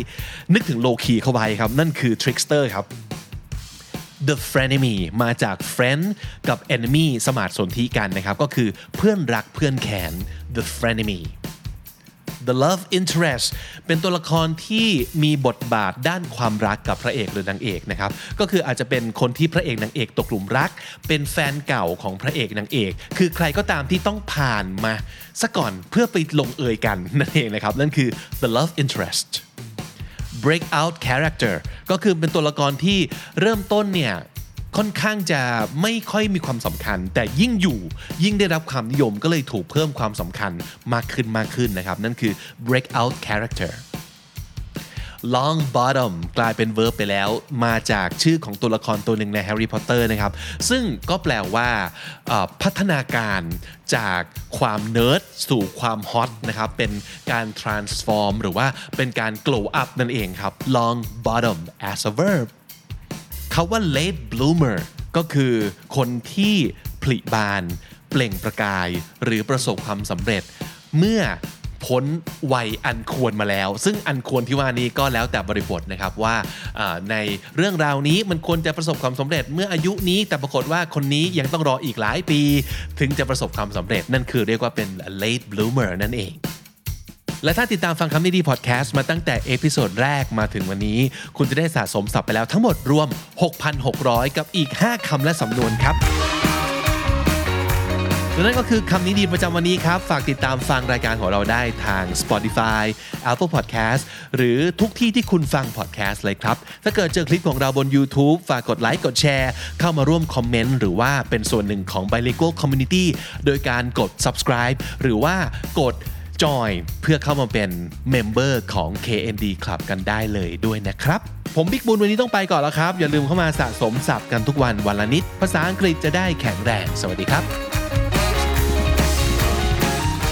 [SPEAKER 1] นึกถึงโลคีเข้าไว้ครับ นั่นคือ Trickster ครับ The Frenemy มาจาก friend กับ enemy สมาร์ทสนธิกันนะครับก็คือเพื่อนรักเพื่อนแขน The Frenemy The Love Interest เป็นตัวละครที่มีบทบาทด้านความรักกับพระเอกหรือนางเอกนะครับ ก็คืออาจจะเป็นคนที่พระเอกนางเอกตกหลุมรัก เป็นแฟนเก่าของพระเอกนางเอก คือใครก็ตามที่ต้องผ่านมาซะก่อนเพื่อไปลงเอยกันนั่นเองนะครับ นั่นคือ The Love Interest breakout character ก็คือเป็นตัวละครที่เริ่มต้นเนี่ยค่อนข้างจะไม่ค่อยมีความสำคัญ แต่ยิ่งอยู่ยิ่งได้รับความนิยมก็เลยถูกเพิ่มความสำคัญมากขึ้นมากขึ้นนะครับ นั่นคือ breakout character long bottom กลายเป็น verb ไปแล้ว มาจากชื่อของตัวละครตัวหนึ่งใน Harry Potter นะครับ ซึ่งก็แปลว่าพัฒนาการจากความเนิร์ดสู่ความฮอตนะครับ เป็นการ transform หรือว่าเป็นการ glow up นั่นเองครับ long bottom as a verb คาว่า late bloomer ก็คือคนที่ผลิบาน เปล่งประกาย หรือประสบความสำเร็จ เมื่อ พ้นวัยอันควรมาแล้ว ซึ่งอันควรที่ว่านี้ก็แล้วแต่บริบทนะครับว่าในเรื่องราวนี้มันควรจะประสบความสำเร็จเมื่ออายุนี้แต่ปรากฏว่าคนนี้ยังต้องรออีกหลายปี ถึงจะประสบความสำเร็จนั่นคือเรียกว่าเป็น late bloomer นั่นเองและถ้าติดตามฟังคำนี้ดีพอดแคสต์มาตั้งแต่ episode แรกมาถึงวันนี้ คุณจะได้สะสมศัพท์ไปแล้วทั้งหมดรวม 6,600 กับอีก 5 คำและสำนวนครับ นั่นก็คือคำนี้ดีประจำวันนี้ครับ ฝากติดตามฟังรายการของเราได้ทาง Spotify Apple Podcast หรือทุกที่ที่คุณฟัง podcast เลยครับ ถ้าเกิดเจอคลิปของเราบน YouTube ฝากกดไลค์กดแชร์ เข้ามาร่วมคอมเมนต์หรือว่าเป็นส่วนหนึ่งของ Bilingual Community โดยการกด subscribe หรือว่ากดจอยเพื่อเข้ามาเป็นเมมเบอร์ของ KND Club กันได้เลยด้วยนะครับ ผมบิ๊กบุญวันนี้ต้องไปก่อนแล้วครับ อย่าลืมเข้ามาสะสมศัพท์กันทุกวันวันละนิด ภาษาอังกฤษจะได้แข็งแรง สวัสดีครับ